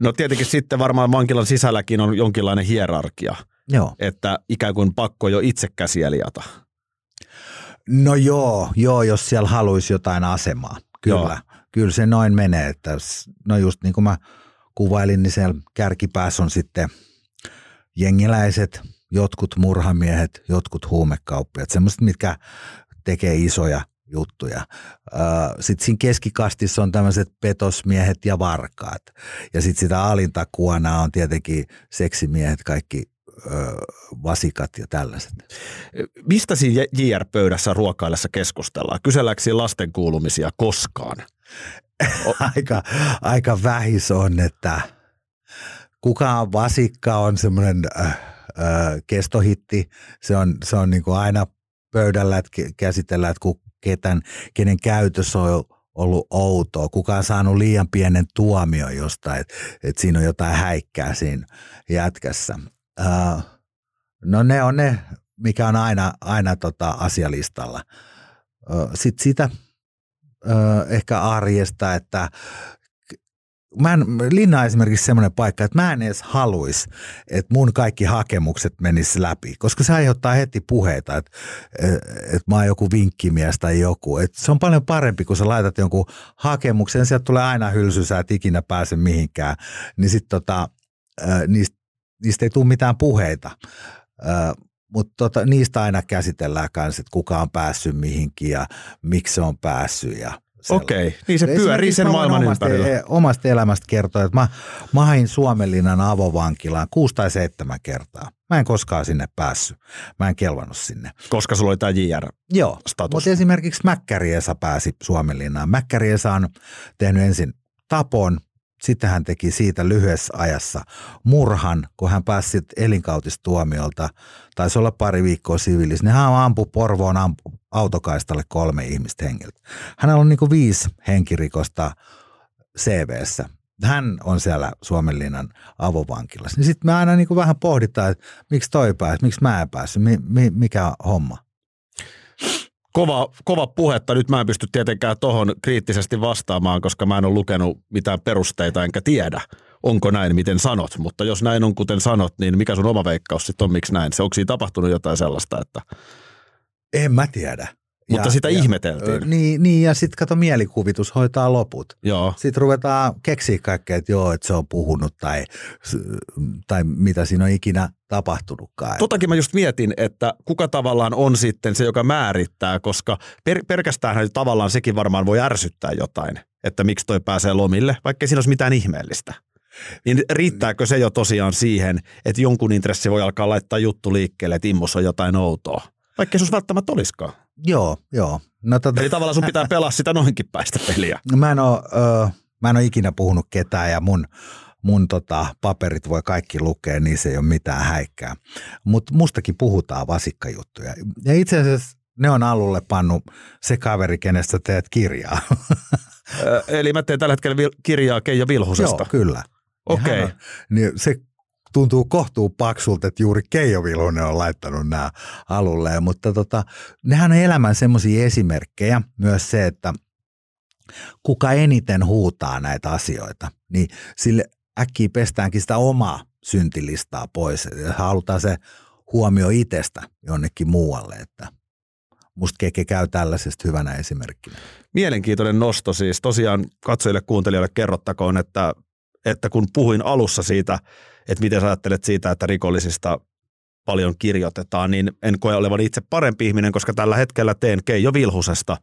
No tietenkin sitten varmaan vankilan sisälläkin on jonkinlainen hierarkia. Joo. Että ikään kuin pakko jo itse käsielijata. No joo, joo, jos siellä haluaisi jotain asemaa. Kyllä, joo. kyllä se noin menee. Että, no just niin kuin mä kuvailin, niin siellä kärkipäässä on sitten jengiläiset, jotkut murhamiehet, jotkut huumekauppiat, semmoiset, mitkä tekee isoja juttuja. Sitten siinä keskikastissa on tämmöiset petosmiehet ja varkaat. Ja sitten sitä alinta kuonaa on tietenkin seksimiehet, kaikki vasikat ja tällaiset. Mistä siinä JR-pöydässä ruokaillessa keskustellaan? Kyselläänkö lasten kuulumisia koskaan? aika, aika vähis on, että kuka on vasikka on semmoinen äh, äh, kestohitti. Se on, se on niin kuin aina pöydällä, että käsitellään, että ketän, kenen käytös on ollut outoa, kuka on saanut liian pienen tuomion jostain, että, että siinä on jotain häikkää siinä jätkässä. Uh, no ne on ne, mikä on aina, aina tota asialistalla. Uh, Sitten sitä ehkä arjesta, että mä en, Linna on esimerkiksi semmoinen paikka, että mä en edes haluaisi, että mun kaikki hakemukset menis läpi, koska se aiheuttaa heti puheita, että, että mä oon joku vinkkimies tai joku. Että se on paljon parempi, kun sä laitat jonkun hakemuksen, sieltä tulee aina hylsy, sä et ikinä pääse mihinkään, niin sitten tota, niistä, niistä ei tule mitään puheita. Mutta tota, niistä aina käsitellään kanssa, että kuka on päässyt mihinkin ja miksi se on päässyt ja Okei, okay. niin se pyörii sen maailman omasta, ympärillä. E- omasta elämästä kertoa, että mä, mä hain Suomenlinnan avovankilaan kuusi tai seitsemän kertaa. Mä en koskaan sinne päässyt. Mä en kelvannut sinne. Koska sulla oli tämä JR-status. Joo, mutta esimerkiksi Mäkkäri Esa pääsi Suomenlinnaan. Mäkkäri Esa on tehnyt ensin tapon, sitten hän teki siitä lyhyessä ajassa murhan, kun hän pääsi elinkautistuomiolta. Taisi olla pari viikkoa siviilissä. Niin hän ampui Porvoon ampu, autokaistalle kolme ihmistä hengiltä. Hänellä on niin kuin viisi henkirikosta CVssä. Hän on siellä Suomenlinnan avovankilassa. Niin sitten me aina niin kuin vähän pohditaan, että miksi toi pääsi, miksi mä en päässyt, mi, mi, mikä homma kova, kova puhetta. Nyt mä en pysty tietenkään tuohon kriittisesti vastaamaan, koska mä en ole lukenut mitään perusteita enkä tiedä, onko näin, miten sanot. Mutta jos näin on, kuten sanot, niin mikä sun oma veikkaus sitten on, miksi näin? Se onko siinä tapahtunut jotain sellaista, että... En mä tiedä. Mutta ja, sitä ja, ihmeteltiin. Niin, niin ja sitten kato mielikuvitus hoitaa loput. Joo. Sitten ruvetaan keksiä kaikkea, että joo, että se on puhunut tai, tai mitä siinä on ikinä tapahtunutkaan. Totakin mä just mietin, että kuka tavallaan on sitten se, joka määrittää, koska per, pelkästään tavallaan sekin varmaan voi ärsyttää jotain, että miksi toi pääsee lomille, vaikka siinä olisi mitään ihmeellistä. Niin riittääkö se jo tosiaan siihen, että jonkun intressi voi alkaa laittaa juttu liikkeelle, että immus on jotain outoa? Vaikka se välttämättä olisikaan. Joo, joo. No, tota, Eli tavallaan sun pitää pelaa sitä noinkin päistä peliä. No, mä en ole, ö, mä en ole ikinä puhunut ketään ja mun, mun tota, paperit voi kaikki lukea, niin se ei ole mitään häikkää. Mutta mustakin puhutaan vasikkajuttuja. Ja itse asiassa ne on alulle pannut se kaveri, kenestä teet kirjaa. Eli mä teen tällä hetkellä kirjaa Keijo Vilhusesta. Joo, kyllä. Okei. Okay. Niin se tuntuu kohtuu paksulta, että juuri Keijo Vilhunen on laittanut nämä alulle. Mutta tota, nehän on elämän semmoisia esimerkkejä myös se, että kuka eniten huutaa näitä asioita, niin sille äkkiä pestäänkin sitä omaa syntilistaa pois. Ja halutaan se huomio itsestä jonnekin muualle, että musta Keke käy tällaisesta hyvänä esimerkkinä. Mielenkiintoinen nosto siis. Tosiaan katsojille kuuntelijoille kerrottakoon, että, että kun puhuin alussa siitä, että miten sä ajattelet siitä, että rikollisista paljon kirjoitetaan, niin en koe olevan itse parempi ihminen, koska tällä hetkellä teen Keijo Vilhusesta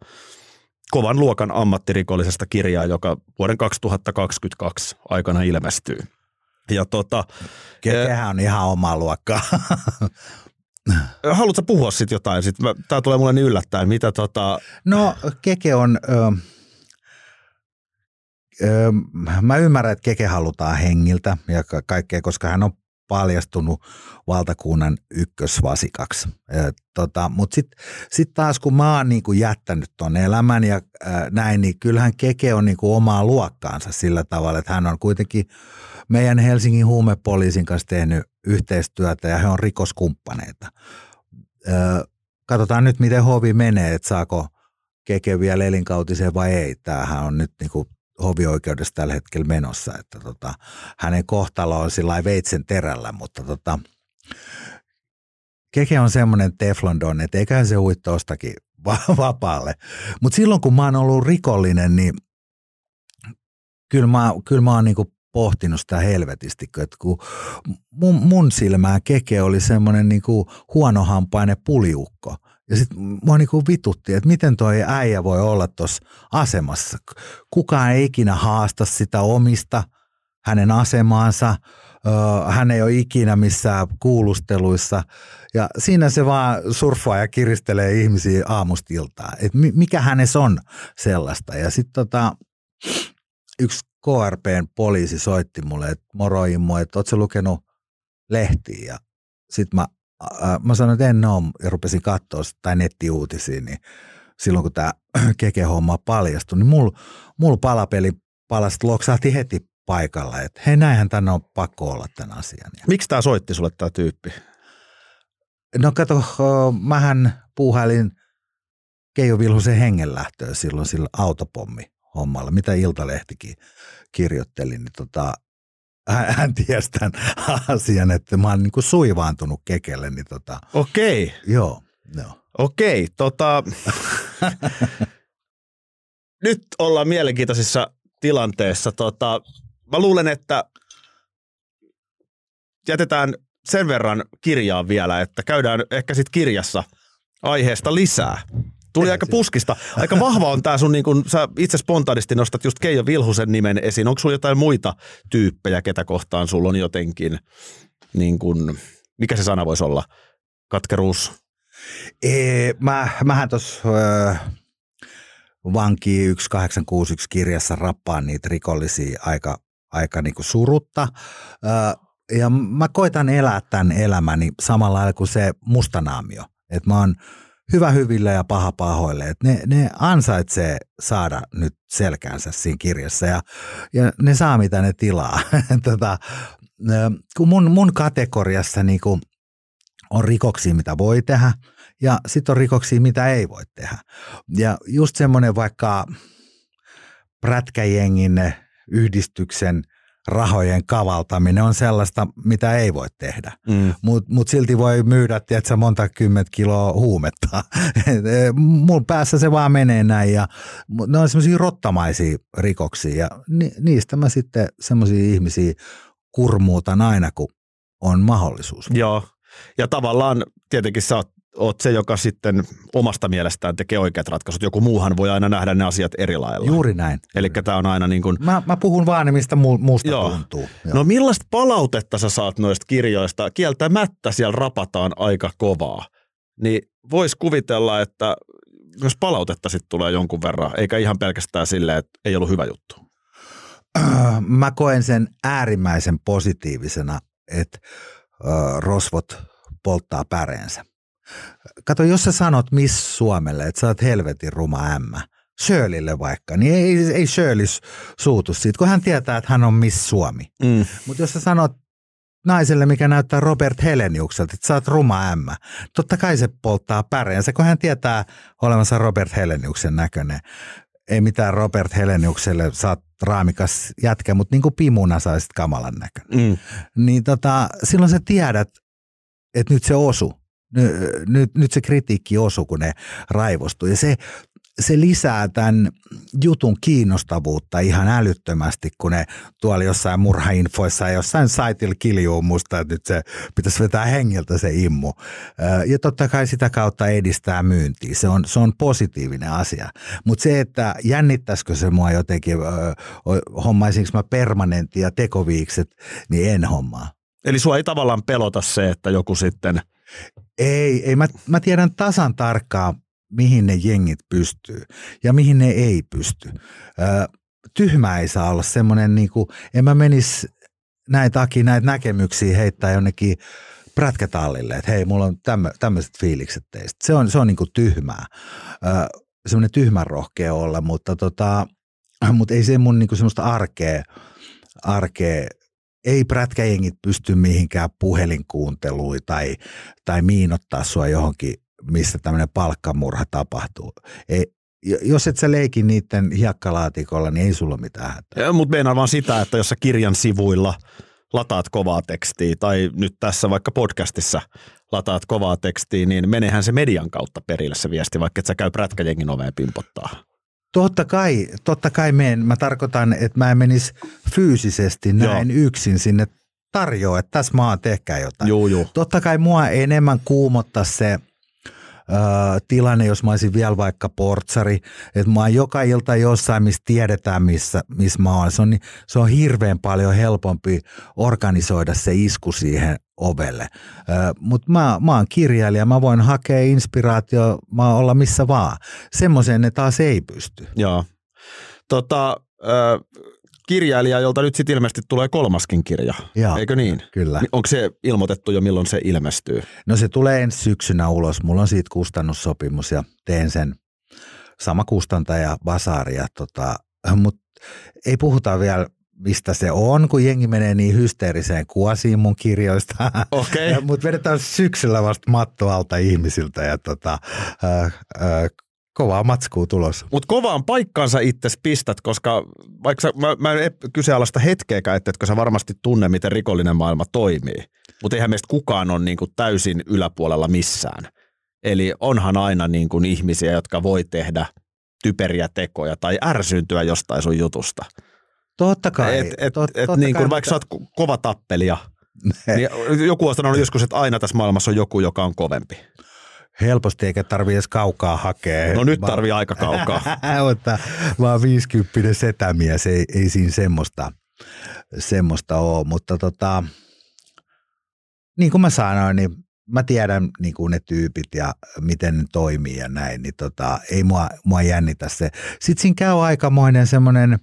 kovan luokan ammattirikollisesta kirjaa, joka vuoden 2022 aikana ilmestyy. Ja tota, Kekehän on ihan oma luokkaa. Haluatko puhua sitten jotain? Sit tämä tulee mulle niin yllättäen. Mitä tota... No Keke on... Ö, ö, mä ymmärrän, että Keke halutaan hengiltä ja kaikkea, koska hän on paljastunut valtakunnan ykkösvasikaksi. Tota, Mutta sitten sit taas kun mä oon niinku jättänyt ton elämän ja ää, näin, niin kyllähän Keke on niinku omaa luokkaansa sillä tavalla, että hän on kuitenkin meidän Helsingin huumepoliisin kanssa tehnyt yhteistyötä ja he on rikoskumppaneita. Ää, katsotaan nyt, miten hovi menee, että saako Keke vielä elinkautiseen vai ei. Tämähän on nyt niinku hovioikeudessa tällä hetkellä menossa, että tota, hänen kohtalo on sillä veitsen terällä, mutta tota, Keke on semmoinen teflondon, että eiköhän se hui tostakin vapaalle. Mutta silloin kun mä oon ollut rikollinen, niin kyllä mä, kyllä mä oon niinku pohtinut sitä helvetisti, että kun mun, mun silmään keke oli semmoinen niinku huonohampainen puliukko. Ja sitten mua niinku vitutti, että miten toi äijä voi olla tuossa asemassa. Kukaan ei ikinä haasta sitä omista hänen asemaansa. Hän ei ole ikinä missään kuulusteluissa. Ja siinä se vaan surffaa ja kiristelee ihmisiä aamustiltaan. Että mikä hänessä on sellaista. Ja sitten tota, yksi KRPn poliisi soitti mulle, että moro Immo, että ootko lukenut lehtiä? Ja sitten mä, äh, mä sanoin, että en ole, ja rupesin katsoa tai nettiuutisia, niin silloin kun tämä keke-homma paljastui, niin mulla mul palapeli palasta loksahti heti paikalla, että hei näinhän tänne on pakko olla tämän asian. Miksi tämä soitti sulle tämä tyyppi? No kato, mähän puuhailin Keijo Vilhusen hengenlähtöä silloin sillä autopommi hommalla, mitä Iltalehtikin kirjoitteli, niin tota, hän, tiesi tämän asian, että mä oon niin kuin suivaantunut kekelle. Niin tota, Okei. Joo, joo. Okei, tota, nyt ollaan mielenkiintoisissa tilanteessa. Tota, mä luulen, että jätetään sen verran kirjaa vielä, että käydään ehkä sitten kirjassa aiheesta lisää. Tuli aika puskista. Aika vahva on tämä sun, niin kun sä itse spontaanisti nostat just Keijo Vilhusen nimen esiin. Onko sulla jotain muita tyyppejä, ketä kohtaan sulla on jotenkin, niin kun, mikä se sana voisi olla? Katkeruus? Ee, mä, mähän tuossa äh, vanki 1861 kirjassa rappaan niitä rikollisia aika, aika niinku surutta. Äh, ja mä koitan elää tämän elämäni samalla lailla kuin se mustanaamio. Että mä oon hyvä hyville ja paha pahoille. Et ne, ne ansaitsee saada nyt selkäänsä siinä kirjassa ja, ja ne saa mitä ne tilaa. tota, kun mun, mun kategoriassa niinku on rikoksia, mitä voi tehdä ja sitten on rikoksia, mitä ei voi tehdä. Ja just semmoinen vaikka prätkäjengin yhdistyksen – rahojen kavaltaminen on sellaista, mitä ei voi tehdä. Mm. Mutta mut silti voi myydä, tiedätkö, monta kymmentä kiloa huumetta. Mun päässä se vaan menee näin ja ne on semmoisia rottamaisia rikoksia ja ni, niistä mä sitten semmoisia ihmisiä kurmuutan aina, kun on mahdollisuus. Joo, ja tavallaan tietenkin sä oot oot se, joka sitten omasta mielestään tekee oikeat ratkaisut. Joku muuhan voi aina nähdä ne asiat eri lailla. Juuri näin. Eli tämä on aina niin kuin... Mä, mä puhun vaan, mistä mu- muusta Joo. tuntuu. Joo. No millaista palautetta sä saat noista kirjoista? Kieltämättä siellä rapataan aika kovaa. Niin vois kuvitella, että myös palautetta sitten tulee jonkun verran, eikä ihan pelkästään silleen, että ei ollut hyvä juttu. Mä koen sen äärimmäisen positiivisena, että rosvot polttaa päreensä Kato, jos sä sanot Miss Suomelle, että sä oot helvetin ruma ämmä, Shirleylle vaikka, niin ei, ei Shirley suutu siitä, kun hän tietää, että hän on Miss Suomi. Mm. Mutta jos sä sanot naiselle, mikä näyttää Robert Heleniukselta, että sä oot ruma ämmä, totta kai se polttaa päreensä, kun hän tietää olevansa Robert Heleniuksen näköinen. Ei mitään Robert Heleniukselle, sä oot raamikas jätkä, mutta niin kuin pimuna saisit kamalan näköinen. Mm. Niin tota, silloin sä tiedät, että nyt se osu nyt, nyt se kritiikki osui, kun ne raivostui. Ja se, se lisää tämän jutun kiinnostavuutta ihan älyttömästi, kun ne tuolla jossain murhainfoissa ja jossain saitilla kiljuu musta, että nyt se pitäisi vetää hengiltä se immu. Ja totta kai sitä kautta edistää myyntiä. Se on, se on positiivinen asia. Mutta se, että jännittäisikö se mua jotenkin, hommaisinko mä permanenttia tekoviikset, niin en hommaa. Eli sua ei tavallaan pelota se, että joku sitten – ei, ei mä, mä tiedän tasan tarkkaan, mihin ne jengit pystyy ja mihin ne ei pysty. Ö, tyhmä ei saa olla semmoinen, niin kuin, en mä menisi näin takia näitä näkemyksiä heittää jonnekin prätkätallille, että hei, mulla on tämmöiset fiilikset teistä. Se on, se on niin kuin tyhmää. Ö, semmoinen tyhmän rohkea olla, mutta, tota, mutta ei se mun niin kuin semmoista arkea, arkea ei prätkäjengit pysty mihinkään puhelinkuunteluun tai, tai miinottaa sua johonkin, missä tämmöinen palkkamurha tapahtuu. Ei, jos et sä leiki niiden hiekkalaatikolla, niin ei sulla mitään hätää. Mutta meinaan vaan sitä, että jos sä kirjan sivuilla lataat kovaa tekstiä tai nyt tässä vaikka podcastissa lataat kovaa tekstiä, niin menehän se median kautta perille se viesti, vaikka et sä käy prätkäjengin oveen pimpottaa. Totta kai, totta kai menen. Mä tarkoitan, että mä en menisi fyysisesti näin Joo. yksin sinne tarjoa, että tässä maa tehkää jotain. Joo, joo. Totta kai mua enemmän kuumottaa se ö, tilanne, jos mä olisin vielä vaikka portsari, että mä oon joka ilta jossain, missä tiedetään, missä, missä mä oon. Se on, se on hirveän paljon helpompi organisoida se isku siihen ovelle. Mutta mä, mä oon kirjailija, mä voin hakea inspiraatio, mä olla missä vaan. Semmoiseen ne taas ei pysty. Joo. Tota, äh, kirjailija, jolta nyt sitten ilmeisesti tulee kolmaskin kirja, Joo, eikö niin? Kyllä. Onko se ilmoitettu jo, milloin se ilmestyy? No se tulee ensi syksynä ulos. Mulla on siitä kustannussopimus ja teen sen sama kustantaja Vasaria, tota, mutta ei puhuta vielä mistä se on, kun jengi menee niin hysteeriseen kuosiin mun kirjoista. Okay. Mutta vedetään syksyllä vasta matto alta ihmisiltä ja tota, äh, äh, kovaa matskua tulossa. Mutta kovaan paikkaansa itse pistät, koska vaikka sä, mä, mä en kyseenalaista hetkeäkään, että sä varmasti tunne, miten rikollinen maailma toimii. Mutta eihän meistä kukaan ole niin kuin täysin yläpuolella missään. Eli onhan aina niin kuin ihmisiä, jotka voi tehdä typeriä tekoja tai ärsyyntyä jostain sun jutusta. Totta kai. Et, et, tot, et, niin kuin, vaikka sä oot kova tappelija, niin joku on sanonut joskus, että aina tässä maailmassa on joku, joka on kovempi helposti eikä tarvii edes kaukaa hakea. No nyt tarvii aika kaukaa. Mutta vaan 50 setämies, ei, ei siinä semmoista, semmoista ole. Mutta tota, niin kuin mä sanoin, niin mä tiedän niin kuin ne tyypit ja miten ne toimii ja näin, niin tota, ei mua, mua jännitä se. Sitten siinä käy aikamoinen semmoinen,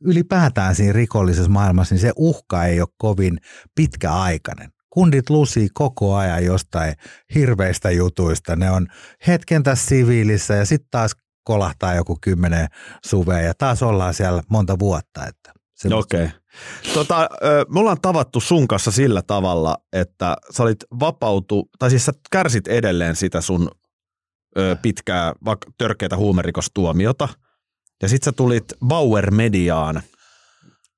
ylipäätään siinä rikollisessa maailmassa, niin se uhka ei ole kovin pitkäaikainen kundit lusii koko ajan jostain hirveistä jutuista. Ne on hetken tässä siviilissä ja sitten taas kolahtaa joku kymmenen suvea ja taas ollaan siellä monta vuotta. Että Okei. Okay. Tota, me ollaan tavattu sun kanssa sillä tavalla, että sä olit vapautu, tai siis sä kärsit edelleen sitä sun pitkää, törkeätä huumerikostuomiota. Ja sit sä tulit Bauer Mediaan,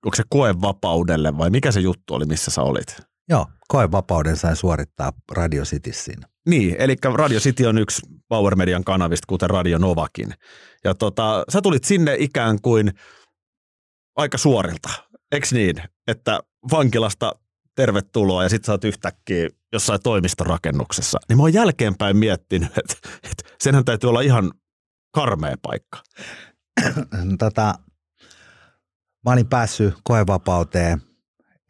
onko se koevapaudelle vai mikä se juttu oli, missä sä olit? Joo, koevapauden sain suorittaa Radio Cityssä Niin, eli Radio City on yksi Power Median kanavista, kuten Radio Novakin. Ja tota, sä tulit sinne ikään kuin aika suorilta, eikö niin? Että vankilasta tervetuloa ja sit sä oot yhtäkkiä jossain toimistorakennuksessa. Niin mä oon jälkeenpäin miettinyt, että, että senhän täytyy olla ihan karmea paikka. tota, mä olin päässyt koevapauteen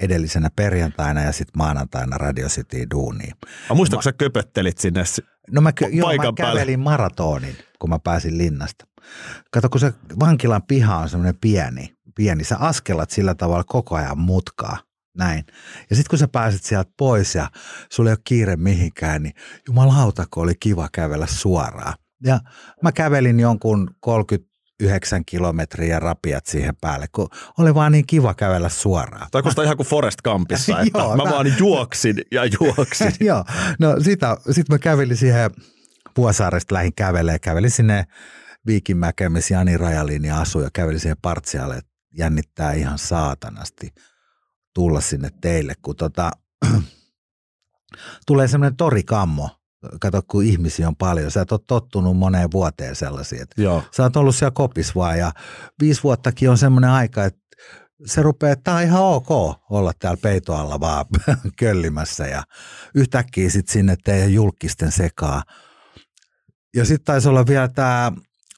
edellisenä perjantaina ja sitten maanantaina Radio City duuniin. Mä muistatko sä köpöttelit sinne No mä, joo, mä kävelin päälle. maratonin, kun mä pääsin linnasta. Kato, kun se vankilan piha on semmoinen pieni, pieni, sä askelat sillä tavalla koko ajan mutkaa. Näin. Ja sitten kun sä pääset sieltä pois ja sulla ei ole kiire mihinkään, niin jumalauta, kun oli kiva kävellä suoraan. Ja mä kävelin jonkun 30 yhdeksän kilometriä rapiat siihen päälle, kun oli vaan niin kiva kävellä suoraan. Tai kuulostaa ihan kuin Forest Campissa, että Joo, mä, mä vaan juoksin ja juoksin. Joo, no sitä, sit mä kävelin siihen Vuosaaresta lähin kävelee, kävelin sinne Viikinmäkeen, missä Jani Rajalini asui ja kävelin siihen Partsialle, että jännittää ihan saatanasti tulla sinne teille, kun tota, tulee semmoinen torikammo kato kun ihmisiä on paljon, sä et ole tottunut moneen vuoteen sellaisiin. Joo. Sä oot ollut siellä kopis vaan ja viisi vuottakin on semmoinen aika, että se rupeaa, että tämä on ihan ok olla täällä peitoalla vaan köllimässä ja yhtäkkiä sitten sinne teidän julkisten sekaa. Ja sitten taisi olla vielä tämä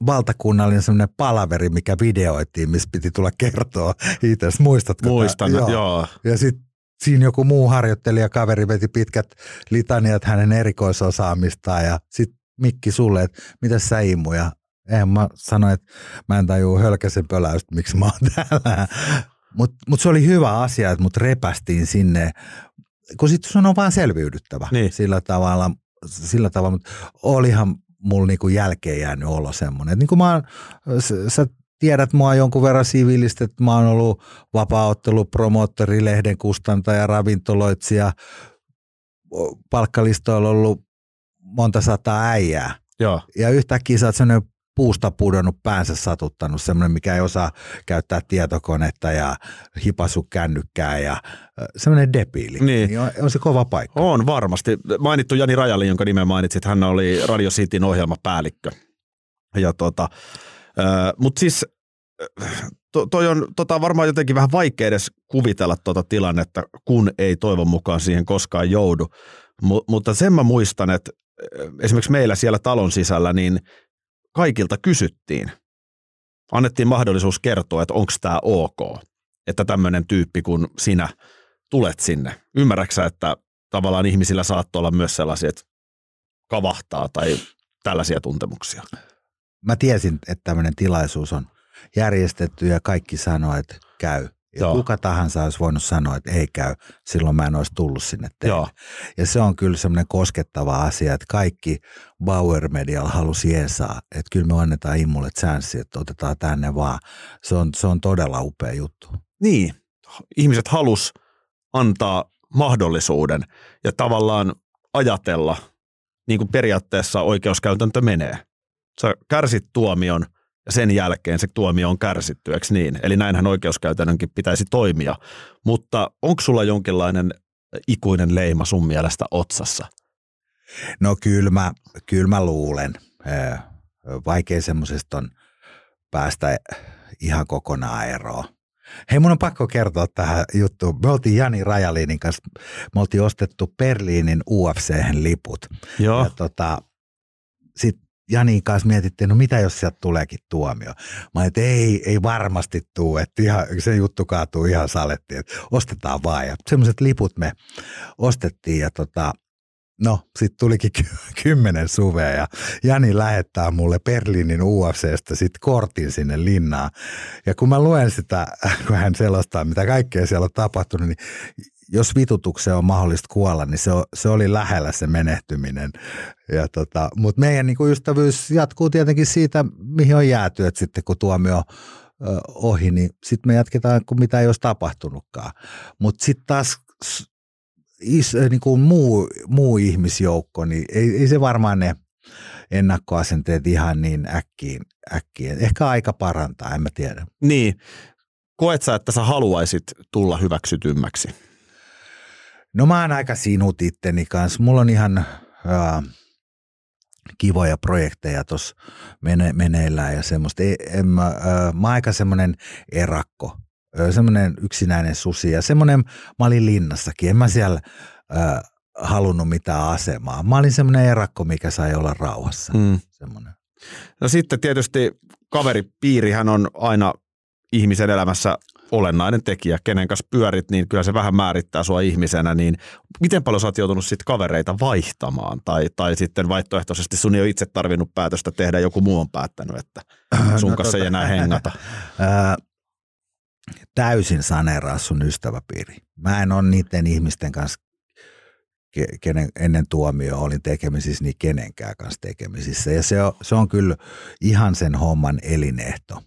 valtakunnallinen semmoinen palaveri, mikä videoitiin, missä piti tulla kertoa itse. Muistatko? Muistan, joo. joo. Ja sitten siinä joku muu harjoittelija kaveri veti pitkät litaniat hänen erikoisosaamistaan ja sitten Mikki sulle, että mitä sä Imu ja en mä sanoin, että mä en tajua hölkäsen pöläystä, miksi mä oon täällä. Mutta mut se oli hyvä asia, että mut repästiin sinne, kun sitten sun on vaan selviydyttävä niin. sillä tavalla, sillä tavalla, mutta olihan mulla niinku jälkeen jäänyt olo semmoinen. Niin kuin mä oon, sä tiedät mua jonkun verran siviilistä, että mä oon ollut vapaaottelu, promoottori, lehden kustantaja, ravintoloitsija, palkkalistoilla ollut monta sataa äijää. Joo. Ja yhtäkkiä sä oot sellainen puusta pudonnut päänsä satuttanut, semmoinen, mikä ei osaa käyttää tietokonetta ja hipasu kännykkää ja semmoinen debiili. Niin. niin on, on, se kova paikka. On varmasti. Mainittu Jani Rajali, jonka nimen mainitsit, hän oli Radio Cityn ohjelmapäällikkö. Ja tota, Mutta siis to, toi on tota, varmaan jotenkin vähän vaikea edes kuvitella tuota tilannetta, kun ei toivon mukaan siihen koskaan joudu. M- mutta sen mä muistan, että esimerkiksi meillä siellä talon sisällä, niin kaikilta kysyttiin. Annettiin mahdollisuus kertoa, että onko tämä ok, että tämmöinen tyyppi kuin sinä tulet sinne. Ymmärräksä, että tavallaan ihmisillä saattoi olla myös sellaisia, että kavahtaa tai tällaisia tuntemuksia? Mä tiesin, että tämmöinen tilaisuus on järjestetty ja kaikki sanoi, että käy. Ja Joo. kuka tahansa olisi voinut sanoa, että ei käy, silloin mä en olisi tullut sinne teille. Joo. Ja se on kyllä semmoinen koskettava asia, että kaikki Bauer Medial halusi jeesaa, että kyllä me annetaan Immulle chanssi, että otetaan tänne vaan. Se on, se on todella upea juttu. Niin, ihmiset halus antaa mahdollisuuden ja tavallaan ajatella, niin kuin periaatteessa oikeuskäytäntö menee. Sä kärsit tuomion – ja sen jälkeen se tuomio on kärsitty, eikö niin? Eli näinhän oikeuskäytännönkin pitäisi toimia. Mutta onko sulla jonkinlainen ikuinen leima sun mielestä otsassa? No kyllä mä, kyllä mä luulen. Vaikea semmoisesta on päästä ihan kokonaan eroon. Hei, mun on pakko kertoa tähän juttuun. Me oltiin Jani Rajalinin kanssa, me oltiin ostettu Berliinin UFC-liput. Joo. Ja tota, Janin kanssa mietittiin, no mitä jos sieltä tuleekin tuomio. Mä että ei, ei varmasti tuu, että ihan, se juttu kaatuu ihan salettiin, että ostetaan vaan. Ja semmoiset liput me ostettiin ja tota, No, sitten tulikin kymmenen suvea ja Jani lähettää mulle Berliinin UFCstä sitten kortin sinne linnaan. Ja kun mä luen sitä, kun hän selostaa, mitä kaikkea siellä on tapahtunut, niin jos vitutukseen on mahdollista kuolla, niin se, on, se oli lähellä se menehtyminen. Ja tota, Mutta meidän niin ystävyys jatkuu tietenkin siitä, mihin on jääty, että sitten kun tuomio ohi, niin sitten me jatketaan, kun mitä ei olisi tapahtunutkaan. Mutta sitten taas is, niin kuin muu, muu ihmisjoukko, niin ei, ei se varmaan ne ennakkoasenteet ihan niin äkkiin, äkkiin. Ehkä aika parantaa, en mä tiedä. Niin. Koet sä, että sä haluaisit tulla hyväksytymmäksi? No mä oon aika sinut itteni kanssa. Mulla on ihan äh, kivoja projekteja tuossa mene, meneillään ja semmoista. Ei, en, mä, äh, mä oon aika semmoinen erakko, semmoinen yksinäinen susi ja semmoinen, mä olin linnassakin, en mä siellä äh, halunnut mitään asemaa. Mä olin semmoinen erakko, mikä sai olla rauhassa. Mm. Semmoinen. No sitten tietysti kaveripiirihän on aina ihmisen elämässä olennainen tekijä, kenen kanssa pyörit, niin kyllä se vähän määrittää sua ihmisenä, niin miten paljon sä oot joutunut sitten kavereita vaihtamaan, tai, tai sitten vaihtoehtoisesti sun ei ole itse tarvinnut päätöstä tehdä, joku muu on päättänyt, että sun no, kanssa tota, ei enää hengata. Ää, täysin saneeraa sun ystäväpiiri. Mä en ole niiden ihmisten kanssa kenen ennen tuomio olin tekemisissä, niin kenenkään kanssa tekemisissä. Ja se on, se on kyllä ihan sen homman elinehto.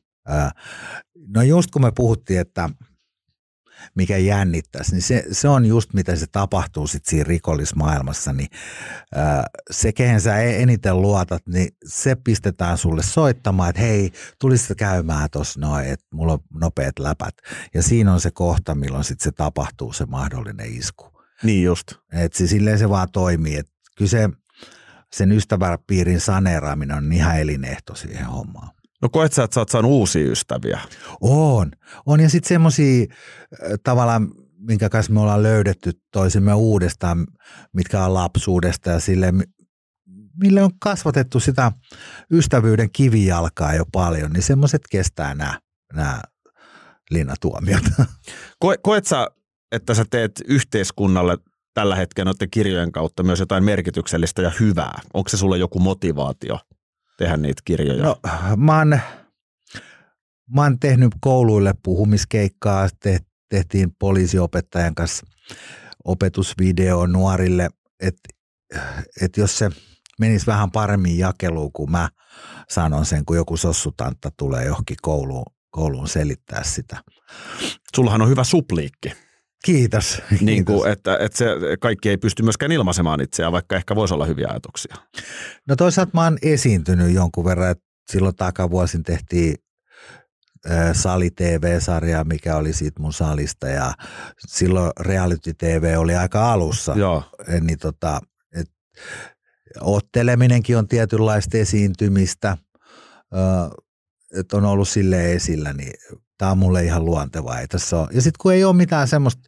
No just kun me puhuttiin, että mikä jännittäisi, niin se, se on just mitä se tapahtuu sitten siinä rikollismaailmassa, niin se, kehen sä e-, eniten luotat, niin se pistetään sulle soittamaan, että hei, tulisitko käymään tuossa noin, että mulla on nopeat läpät. Ja siinä on se kohta, milloin sitten se tapahtuu, se mahdollinen isku. Niin just. Että se, silleen se vaan toimii, että kyllä se, sen ystäväpiirin saneeraaminen on ihan elinehto siihen hommaan. No koet sä, että sä oot saanut uusia ystäviä? On. On ja sitten semmoisia tavallaan, minkä kanssa me ollaan löydetty toisemme uudestaan, mitkä on lapsuudesta ja sille, mille on kasvatettu sitä ystävyyden kivijalkaa jo paljon, niin semmoiset kestää nämä, nämä linnatuomiot. Ko, koet sä, että sä teet yhteiskunnalle tällä hetkellä noiden kirjojen kautta myös jotain merkityksellistä ja hyvää? Onko se sulle joku motivaatio? Tehdä niitä kirjoja? No, mä oon, mä oon tehnyt kouluille puhumiskeikkaa, te, tehtiin poliisiopettajan kanssa opetusvideo nuorille, että et jos se menisi vähän paremmin jakeluun, kuin mä sanon sen, kun joku sossutantta tulee johonkin kouluun, kouluun selittää sitä. Sullahan on hyvä supliikki. Kiitos. Niin kuin, että, että se, kaikki ei pysty myöskään ilmaisemaan itseään, vaikka ehkä voisi olla hyviä ajatuksia. No toisaalta mä oon esiintynyt jonkun verran, että silloin takavuosin tehtiin Sali TV-sarjaa, mikä oli siitä mun salista ja silloin reality TV oli aika alussa. Joo. Niin tota, et, otteleminenkin on tietynlaista esiintymistä. että on ollut sille esillä, niin tämä on mulle ihan luontevaa. Ei tässä ole. Ja sitten kun ei ole mitään semmoista,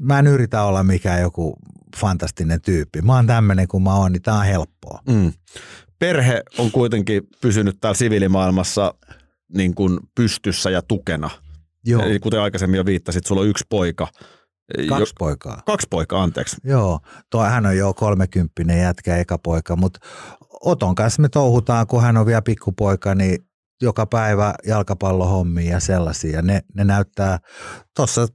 mä en yritä olla mikään joku fantastinen tyyppi. Mä oon tämmöinen kuin mä oon, niin tää on helppoa. Mm. Perhe on kuitenkin pysynyt täällä siviilimaailmassa niin kuin pystyssä ja tukena. Joo, Eli kuten aikaisemmin jo viittasit, sulla on yksi poika. kaksi Jo, poikaa. kaksi poikaa, anteeksi. Joo, tuo, hän on jo kolmekymppinen jätkä, eka poika, mutta Oton kanssa me touhutaan, kun hän on vielä pikkupoika, niin joka päivä jalkapallohommia ja sellaisia. Ne, ne näyttää, tuossa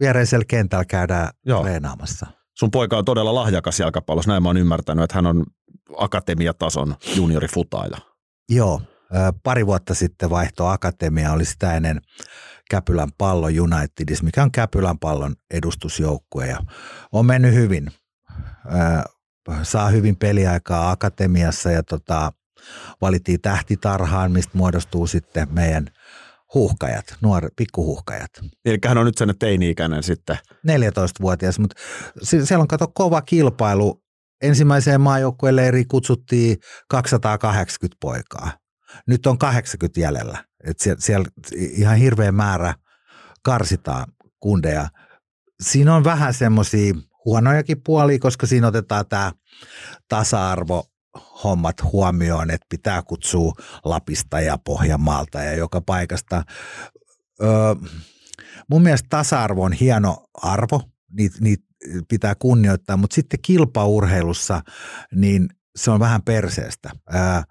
viereisellä kentällä käydään Joo. treenaamassa. Sun poika on todella lahjakas jalkapallossa, näin mä oon ymmärtänyt, että hän on akatemiatason juniorifutaaja. Joo, pari vuotta sitten vaihto akatemia, oli sitä ennen Käpylän pallo Unitedis, mikä on Käpylän pallon edustusjoukkue ja on mennyt hyvin. Saa hyvin peliaikaa akatemiassa ja tota, valittiin tähtitarhaan, mistä muodostuu sitten meidän huuhkajat, nuori, pikkuhuuhkajat. Eli hän on nyt sen teini-ikäinen sitten. 14-vuotias, mutta siellä on kato kova kilpailu. Ensimmäiseen maajoukkueelle kutsuttiin 280 poikaa. Nyt on 80 jäljellä. Et siellä, siellä ihan hirveä määrä karsitaan kundeja. Siinä on vähän semmoisia huonojakin puolia, koska siinä otetaan tämä tasa-arvo hommat huomioon, että pitää kutsua Lapista ja Pohjanmaalta ja joka paikasta. Öö, mun mielestä tasa-arvo on hieno arvo, niitä niit pitää kunnioittaa, mutta sitten kilpaurheilussa niin se on vähän perseestä. Ää,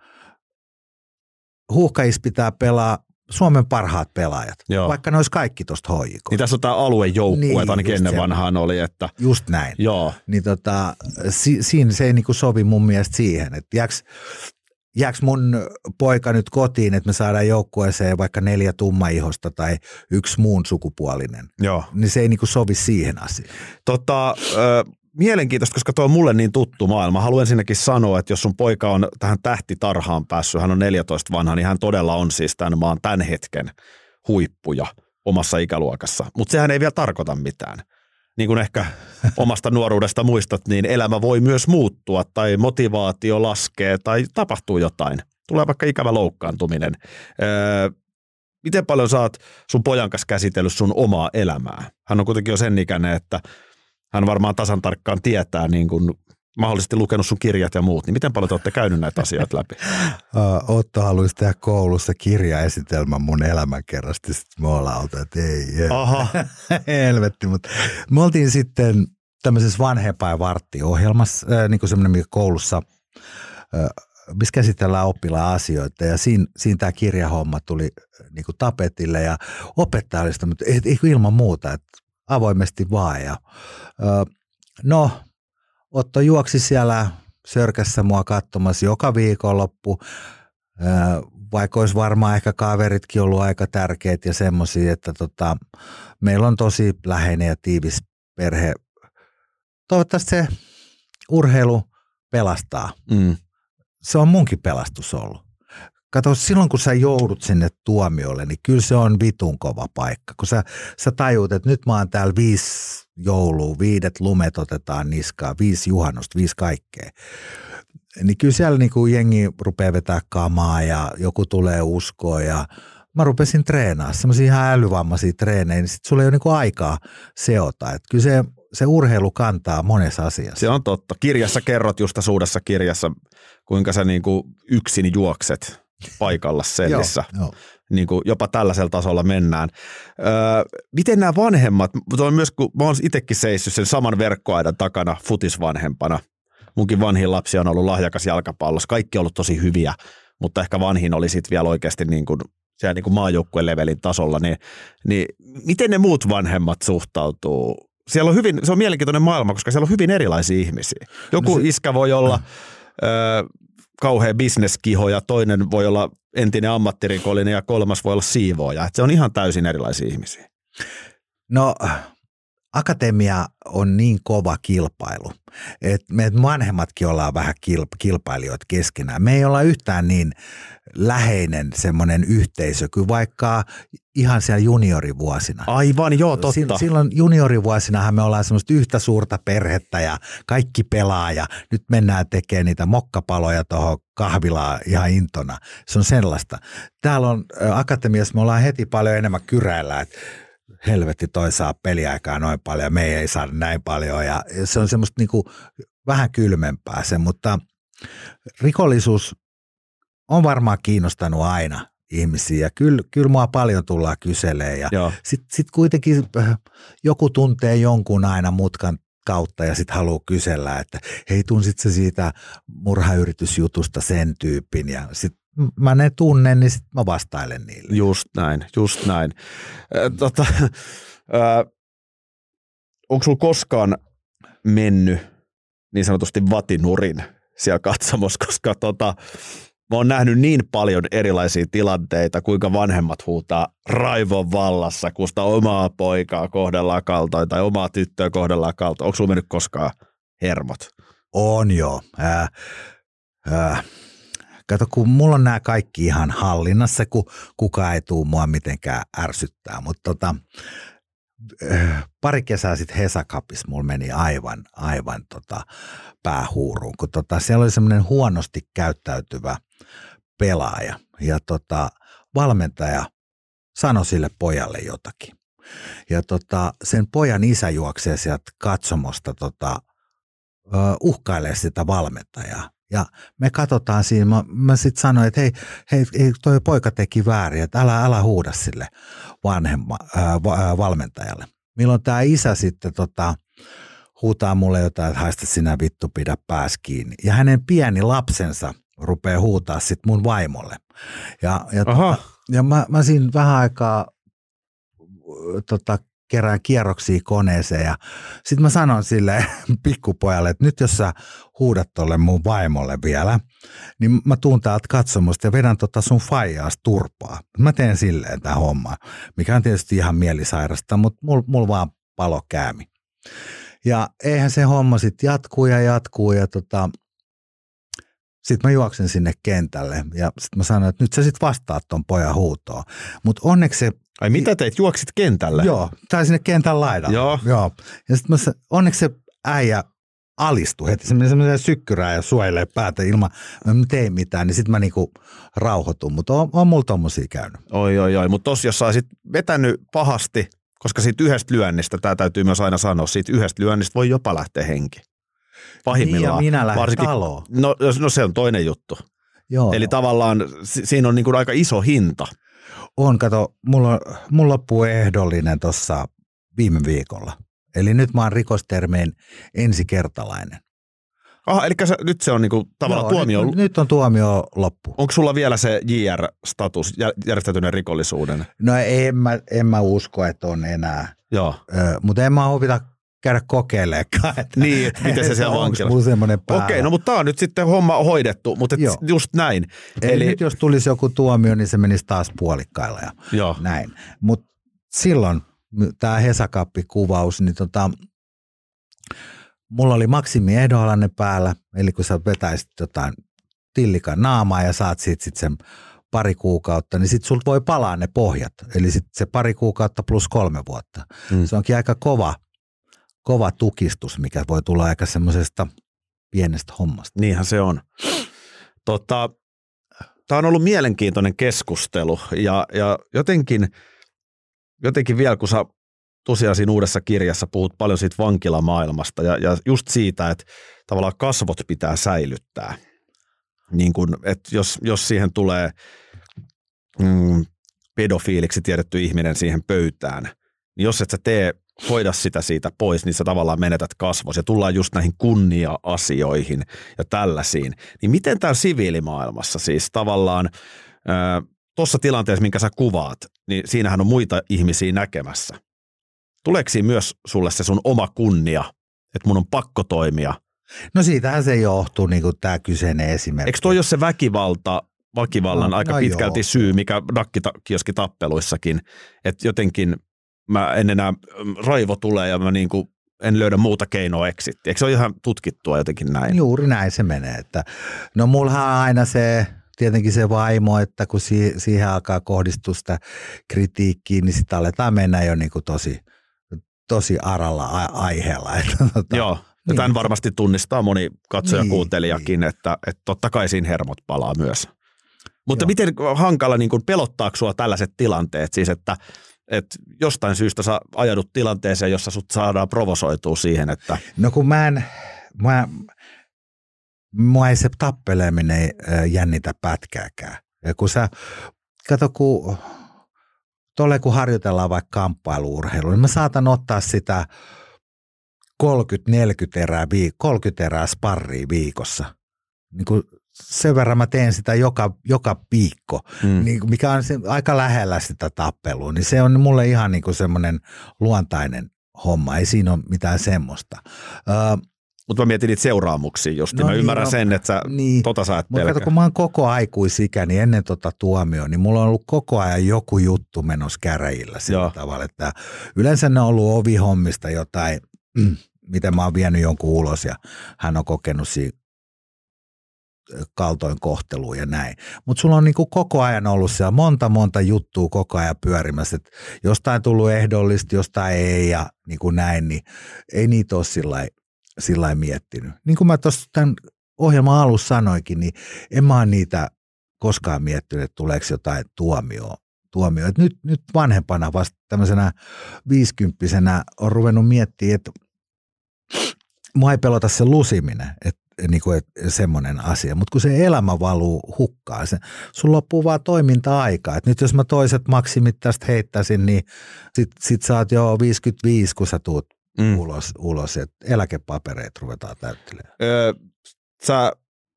huuhkajissa pitää pelaa Suomen parhaat pelaajat, Joo. vaikka ne olisi kaikki tuosta HJK. Niin tässä on tämä aluejoukkue, Niin, ainakin ennen se. vanhaan oli, että Just näin. joo, Niin tota, si, siinä se ei niinku sovi mun mielestä siihen, että jääks, jääks mun poika nyt kotiin, että me saadaan joukkueeseen vaikka neljä tummaihosta tai yksi muun sukupuolinen, joo. niin se ei niinku sovi siihen asiaan. Tota, ö, mielenkiintoista, koska tuo on mulle niin tuttu maailma. Haluan ensinnäkin sanoa, että jos sun poika on tähän tähtitarhaan päässyt, hän on 14 vanha, niin hän todella on siis tämän maan tämän hetken huippuja omassa ikäluokassa. Mutta sehän ei vielä tarkoita mitään. Niin kuin ehkä omasta nuoruudesta muistat, niin elämä voi myös muuttua tai motivaatio laskee tai tapahtuu jotain. Tulee vaikka ikävä loukkaantuminen. Öö, miten paljon oot sun pojan kanssa käsitellyt sun omaa elämää? Hän on kuitenkin jo sen ikäinen, että hän varmaan tasan tarkkaan tietää niin kuin mahdollisesti lukenut sun kirjat ja muut, niin miten paljon te olette käynyt näitä asioita läpi? Otto haluaisi tehdä koulussa kirjaesitelmän mun elämänkerrasta, sitten me ollaan oltu, että ei, ei. Aha, helvetti, mutta me oltiin sitten tämmöisessä vanhempainvarttiohjelmassa, äh, niin kuin semmoinen, mikä koulussa, äh, missä käsitellään oppilaan asioita ja siinä, siinä tämä kirjahomma tuli niin kuin tapetille ja opettaja oli sitä, mutta ilman muuta, että avoimesti vaan ja äh, no Otto juoksi siellä sörkässä mua katsomassa joka viikonloppu, Ää, vaikka olisi varmaan ehkä kaveritkin ollut aika tärkeät ja semmoisia, että tota, meillä on tosi läheinen ja tiivis perhe. Toivottavasti se urheilu pelastaa. mm. Se on munkin pelastus ollut. Kato, silloin kun sä joudut sinne tuomiolle, niin kyllä se on vitun kova paikka. Kun sä, sä tajuut, että nyt mä oon täällä viisi joulua, viidet lumet otetaan niskaan, viisi juhannusta, viisi kaikkea. Niin kyllä siellä niin kuin jengi rupeaa vetää kamaa ja joku tulee uskoa ja mä rupesin treenaamaan semmoisia ihan älyvammaisia treenejä, niin sit sulla ei ole niin kuin aikaa seota. Että kyllä se, se urheilu kantaa monessa asiassa. se on totta. Kirjassa kerrot just tässä uudessa kirjassa, kuinka sä niin kuin yksin juokset paikalla sellissä. Joo, joo. niin kuin jopa tällaisella tasolla mennään. Öö, miten nämä vanhemmat, on myös kun mä oon itsekin seissyt sen saman verkkoaidan takana futisvanhempana. Munkin vanhin lapsi on ollut lahjakas jalkapallossa. Kaikki on ollut tosi hyviä, mutta ehkä vanhin oli sitten vielä oikeasti niin kuin siellä niin kuin maajoukkuelevelin tasolla. Niin, niin miten ne muut vanhemmat suhtautuu? Siellä on hyvin, se on mielenkiintoinen maailma, koska siellä on hyvin erilaisia ihmisiä. Joku no se, iskä voi olla öö, kauhean bisneskiho ja toinen voi olla entinen ammattirikollinen ja kolmas voi olla siivooja. Se on ihan täysin erilaisia ihmisiä. No akatemia on niin kova kilpailu, että me vanhemmatkin ollaan vähän kilpailijoita keskenään. Me ei olla yhtään niin läheinen semmoinen yhteisö kuin vaikka ihan siellä juniorivuosina. Aivan, joo, totta. Silloin juniorivuosinahan me ollaan semmoista yhtä suurta perhettä ja kaikki pelaa ja nyt mennään tekemään niitä mokkapaloja tuohon kahvilaa ihan intona. Se on sellaista. Täällä on akatemiassa, me ollaan heti paljon enemmän kyräillä, että helvetti toi saa peliaikaa noin paljon, me ei saa näin paljon. Ja se on semmoista niinku vähän kylmempää se, mutta rikollisuus on varmaan kiinnostanut aina ihmisiä. Ja kyllä, kyllä mua paljon tullaan kyselee ja sitten sit kuitenkin äh, joku tuntee jonkun aina mutkan kautta ja sitten haluaa kysellä, että hei tunsit se siitä murhayritysjutusta sen tyypin? Ja sitten mä ne tunnen, niin sitten mä vastailen niille. Just näin, just näin. Äh, tota, äh, onko sulla koskaan mennyt niin sanotusti vatinurin siellä katsomossa, koska tota, mä oon nähnyt niin paljon erilaisia tilanteita, kuinka vanhemmat huutaa raivon vallassa, kun sitä omaa poikaa kohdellaan kaltoin tai omaa tyttöä kohdellaan kaltoin. Onko sulla mennyt koskaan hermot? On joo. Äh, äh, Kato, kun mulla on nämä kaikki ihan hallinnassa, kun kukaan ei tuu mua mitenkään ärsyttää, mutta tota, äh, pari kesää sitten Hesakapis mulla meni aivan, aivan tota päähuuruun, kun tota, siellä oli semmoinen huonosti käyttäytyvä pelaaja ja tota, valmentaja sanoi sille pojalle jotakin. Ja tota, sen pojan isä juoksee sieltä katsomosta tota, uhkailee sitä valmentajaa. Ja me katsotaan siinä, mä, mä sitten sanoin, että hei, hei, hei, toi poika teki väärin, että älä, älä huuda sille vanhemma, ää, valmentajalle. Milloin tämä isä sitten tota, huutaa mulle jotain, että haista sinä vittu pidä pääs kiinni. Ja hänen pieni lapsensa rupeaa huutaa sitten mun vaimolle. Ja, ja, tota, ja mä, mä siinä vähän aikaa tota, kerään kierroksia koneeseen ja sitten mä sanon sille pikkupojalle, että nyt jos sä huudat tolle mun vaimolle vielä, niin mä tuun täältä katsomusta ja vedän tota sun faijaas turpaa. Mä teen silleen tämä homma, mikä on tietysti ihan mielisairasta, mutta mulla mul vaan palo käämi. Ja eihän se homma sitten jatkuu ja jatkuu ja tota, sitten mä juoksen sinne kentälle ja sitten mä sanoin, että nyt sä sitten vastaat ton pojan huutoon. Mutta onneksi se Ai mitä teit? Juoksit kentälle? Joo, tai sinne kentän laidalle. Joo. Joo. Ja sitten onneksi se äijä alistui heti, semmoinen sykkyrää ja suojelee päätä ilman, mä tein mitään, niin sitten mä niinku rauhoitun, mutta on, on mulla tommosia käynyt. Oi, oi, oi, mutta tos jos sä olisit vetänyt pahasti, koska siitä yhdestä lyönnistä, tämä täytyy myös aina sanoa, siitä yhdestä lyönnistä voi jopa lähteä henki. Pahimmillaan. Niin ja minä lähden varsinkin, taloon. No, no se on toinen juttu. Joo. Eli tavallaan siinä on niin kuin aika iso hinta. On, kato, mulla, mulla loppuu ehdollinen tuossa viime viikolla. Eli nyt mä oon rikostermeen ensikertalainen. Aha, eli se, nyt se on niinku tavallaan Joo, tuomio. Nyt, nyt on tuomio loppu. Onko sulla vielä se JR-status, järjestäytyneen rikollisuuden? No en mä, en mä usko, että on enää. Joo. Ö, mutta en mä huvita käydä kokeilemaan. Että, niin, että miten se siellä vankilassa. Okei, okay, no mutta tämä on nyt sitten homma hoidettu, mutta et just näin. Eli, Eli nyt jos tulisi joku tuomio, niin se menisi taas puolikkailla ja Joo. näin. Mutta silloin tämä Hesakappi-kuvaus, niin tota, mulla oli maksimi ehdonalainen päällä, eli kun sä vetäisit jotain tillikan naamaa ja saat siitä sitten sen pari kuukautta, niin sitten sulta voi palaa ne pohjat. Eli sitten se pari kuukautta plus kolme vuotta. Mm. Se onkin aika kova kova tukistus, mikä voi tulla aika semmoisesta pienestä hommasta. Niinhän se on. Tota, Tämä on ollut mielenkiintoinen keskustelu ja, ja jotenkin, jotenkin vielä, kun sä tosiaan siinä uudessa kirjassa puhut paljon siitä vankilamaailmasta ja, ja just siitä, että tavallaan kasvot pitää säilyttää. Niin kun, että jos, jos siihen tulee mm, pedofiiliksi tiedetty ihminen siihen pöytään, niin jos et sä tee hoida sitä siitä pois, niin sä tavallaan menetät kasvos ja tullaan just näihin kunnia-asioihin ja tällaisiin. Niin miten täällä siviilimaailmassa siis tavallaan tuossa tilanteessa, minkä sä kuvaat, niin siinähän on muita ihmisiä näkemässä. Tuleeko siinä myös sulle se sun oma kunnia, että mun on pakko toimia? No siitähän se johtuu, niin kuin tämä kyseinen esimerkki. Eikö toi ole se väkivalta, väkivallan no, aika no pitkälti joo. syy, mikä nakkikioski tappeluissakin, että jotenkin mä en enää, raivo tulee ja mä niin kuin en löydä muuta keinoa eksitti. Eikö se ole ihan tutkittua jotenkin näin? Juuri näin se menee. Että, no mullahan on aina se, tietenkin se vaimo, että kun si- siihen alkaa kohdistua sitä kritiikkiä, niin sitten aletaan mennä jo niin kuin tosi, tosi aralla a- aiheella. Että, tota, Joo, ja niin. tämän varmasti tunnistaa moni katsoja Niin, kuuntelijakin, että, että totta kai siinä hermot palaa myös. Mutta Joo. miten hankala niin kuin pelottaako sua tällaiset tilanteet, siis että, että jostain syystä sä ajaudut tilanteeseen, jossa sut saadaan provosoitua siihen, että No kun mä en, mä, mua ei se tappeleminen jännitä pätkääkään. Ja kun sä, kato kun, tolle kun harjoitellaan vaikka kamppailuurheilua, niin mä saatan ottaa sitä 30-40 erää, viik- 30 erää sparria viikossa. Niin kun sen verran mä teen sitä joka, joka viikko, mm. niin, mikä on se, aika lähellä sitä tappelua, niin se on mulle ihan niin kuin semmoinen luontainen homma, ei siinä ole mitään semmoista. Öö, mutta mä mietin niitä seuraamuksia just, no No mä niin, ymmärrän no, sen, että sä niin. tota sä et Mutta kato, kun mä oon koko aikuisikä, niin ennen tota tuomioon, niin mulla on ollut koko ajan joku juttu menossa käräjillä sillä Joo. tavalla, että yleensä ne on ollut ovihommista jotain, mm, miten mä oon vienyt jonkun ulos ja hän on kokenut siinä kaltoin kohtelua ja näin. Mutta sulla on niinku koko ajan ollut siellä monta monta juttua koko ajan pyörimässä, että jostain tullut ehdollista, jostain ei ja niin kuin näin, niin ei niitä ole sillä lailla- miettinyt. Niin kuin mä tuossa tämän ohjelman alussa sanoinkin, niin en mä ole niitä koskaan miettinyt, että tuleeko jotain tuomioa. Tuomio. Et nyt, nyt vanhempana vasta tämmöisenä viisikymppisenä on ruvennut miettimään, että mua ei pelota se lusiminen, että niin kuin, semmoinen asia, mutta kun se elämä valuu hukkaan, se, sun loppuu vaan toiminta-aika. Et nyt jos mä toiset maksimit tästä heittäisin, niin sit, sit sä oot jo 55, kun sä tuut Mm. ulos, ulos että eläkepapereita ruvetaan täyttelemään. Öö, sä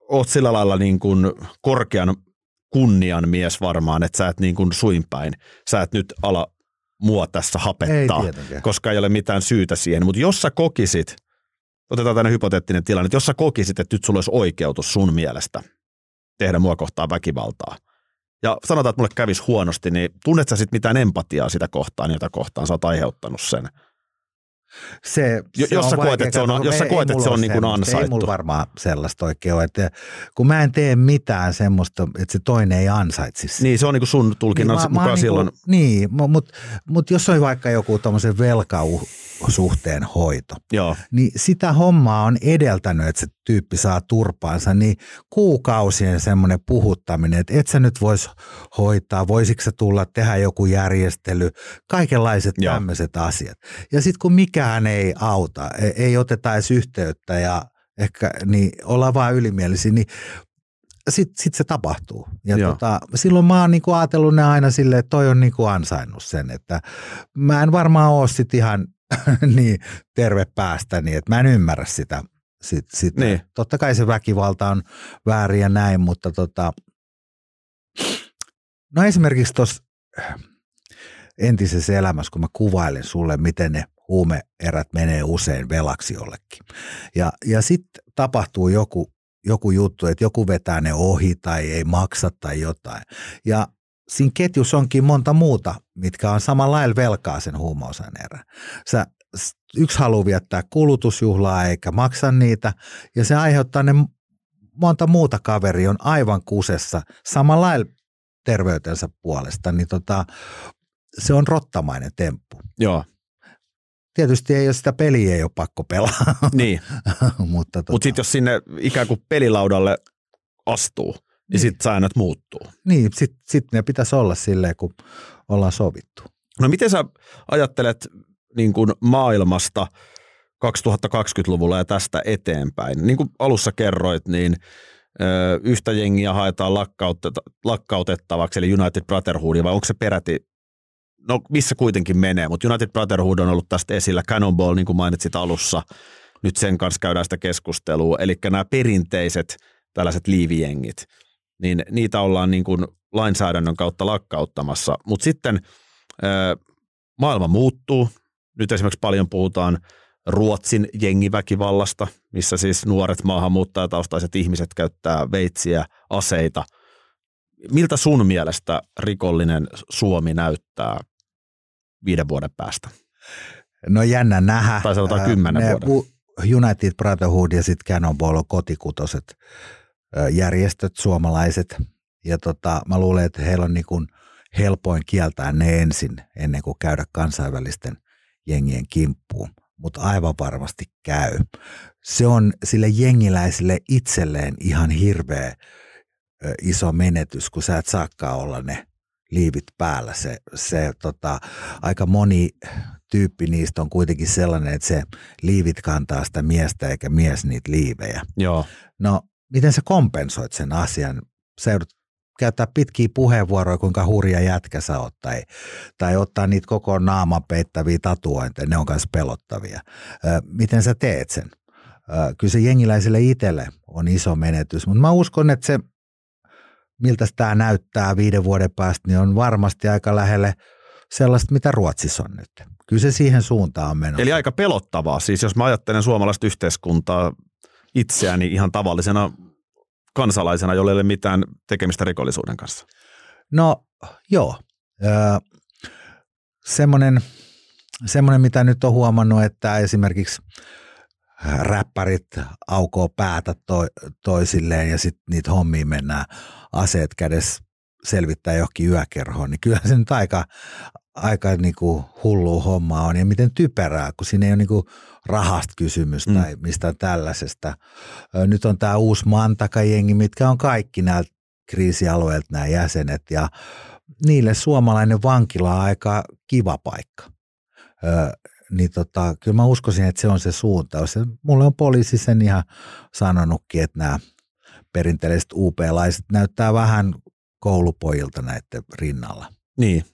oot sillä lailla niin kuin korkean kunnian mies varmaan, että sä et niin kuin suinpäin, sä et nyt ala mua tässä Ei hapettaa, tietenkään. koska ei ole mitään syytä siihen. Mutta jos sä kokisit, otetaan tänne hypoteettinen tilanne, että jos sä kokisit, että nyt sulla olisi oikeutus sun mielestä tehdä mua kohtaan väkivaltaa, ja sanotaan, että mulle kävisi huonosti, niin tunnet sä sitten mitään empatiaa sitä kohtaan, jota kohtaan sä oot aiheuttanut sen? Se, se jos sä koet, että se on- jos sä koet, että se on niin kuin semmoista. Ei ansaittu. mulla varmaan sellaista oikein ole. Että kun mä en tee mitään semmoista, että se toinen ei ansaitsisi. Niin, se on niin kuin sun tulkinnan mä- mä mukaan oon silloin. Niinku, niin, mutta mut jos on vaikka joku tuommoisen velkasuhteen hoito, Joo, niin sitä hommaa on edeltänyt, että se tyyppi saa turpaansa, niin kuukausien semmoinen puhuttaminen, että et sä nyt vois hoitaa, voisiko se tulla tehdä joku järjestely, kaikenlaiset Joo. tämmöiset asiat. Ja sitten kun mikään ei auta, ei, ei oteta edes yhteyttä ja ehkä niin ollaan vaan ylimielisiä, niin sitten sit se tapahtuu. Ja Joo. tota, silloin mä oon niinku ajatellut ne aina silleen, että toi on niinku ansainnut sen, että mä en varmaan ole sit ihan niin terve päästäni, että mä en ymmärrä sitä. Sit, sit. Niin. Totta kai se väkivalta on väärin ja näin, mutta tota, no esimerkiksi tuossa entisessä elämässä, kun mä kuvailen sulle, miten ne huumeerät menee usein velaksi jollekin. Ja, ja sitten tapahtuu joku, joku juttu, että joku vetää ne ohi tai ei maksa tai jotain. Ja siinä ketjussa onkin monta muuta, mitkä on samalla lailla velkaa sen huumausaineen Sä, yksi haluaa viettää kulutusjuhlaa eikä maksa niitä, ja se aiheuttaa ne monta muuta kaveria on aivan kusessa samalla lailla terveytensä puolesta, niin tota, se on rottamainen temppu. joo, Tietysti ei ole sitä peliä, ei ole pakko pelaa, niin. mutta, tota, Mutta sitten jos sinne ikään kuin pelilaudalle astuu, niin, Niin. sitten säännöt muuttuu. niin, sitten sit ne pitäisi olla silleen, kun ollaan sovittu. No miten sä ajattelet niin kuin maailmasta 2020-luvulla ja tästä eteenpäin? Niin kuin alussa kerroit, niin ö, yhtä jengiä haetaan lakkautettavaksi, eli United Brotherhood, vai onko se peräti, no missä kuitenkin menee, mutta United Brotherhood on ollut tästä esillä, Cannonball, niin kuin mainitsit alussa, nyt sen kanssa käydään sitä keskustelua, eli nämä perinteiset tällaiset liivijengit, niin niitä ollaan niin kuin lainsäädännön kautta lakkauttamassa, mutta sitten ö, maailma muuttuu, nyt esimerkiksi paljon puhutaan Ruotsin jengiväkivallasta, missä siis nuoret maahanmuuttajataustaiset ihmiset käyttää veitsiä, aseita. Miltä sun mielestä rikollinen Suomi näyttää viiden vuoden päästä? No jännä nähdä. Tai sanotaan kymmenen vuoden. United Brotherhood ja sitten Cannonball on kotikutoset järjestöt, suomalaiset. Ja tota, mä luulen, että heillä on niin kuin helpoin kieltää ne ensin, ennen kuin käydä kansainvälisten jengien kimppuun. Mutta aivan varmasti käy. Se on sille jengiläisille itselleen ihan hirveä iso menetys, kun sä et saakaan olla ne liivit päällä. Se, se tota, aika moni tyyppi niistä on kuitenkin sellainen, että se liivit kantaa sitä miestä eikä mies niitä liivejä. Joo. No, miten sä kompensoit sen asian? Sä joudut käyttää pitkiä puheenvuoroja, kuinka hurja jätkä sä oot, tai, tai ottaa niitä koko naaman peittäviä tatuointeja, ne on myös pelottavia. Miten sä teet sen? Kyllä se jengiläiselle itselle on iso menetys, mutta mä uskon, että se, miltä tämä näyttää viiden vuoden päästä, niin on varmasti aika lähelle sellaista, mitä Ruotsissa on nyt. Kyllä se siihen suuntaan on menossa. Eli aika pelottavaa. Siis jos mä ajattelen suomalaista yhteiskuntaa itseäni ihan tavallisena kansalaisena, jolle ei ole mitään tekemistä rikollisuuden kanssa? No joo. Öö, semmoinen, semmoinen, mitä nyt on huomannut, että esimerkiksi räppärit aukoo päätä to, toisilleen ja sitten niitä hommia mennään aseet kädessä selvittää johonkin yökerhoon, niin kyllä se nyt aika, aika niin kuin hullu homma on ja miten typerää, kun siinä ei ole niin kuin rahasta kysymys mm. tai mistään tällaisesta. Nyt on tämä uusi Mantaka-jengi, mitkä on kaikki nämä kriisialueelta nämä jäsenet ja niille suomalainen vankila on aika kiva paikka. Ö, niin tota, kyllä mä uskoisin, että se on se suuntaus. Mulle on poliisi sen ihan sanonutkin, että nämä perinteiset UP-laiset näyttää vähän koulupojilta näiden rinnalla. Niin.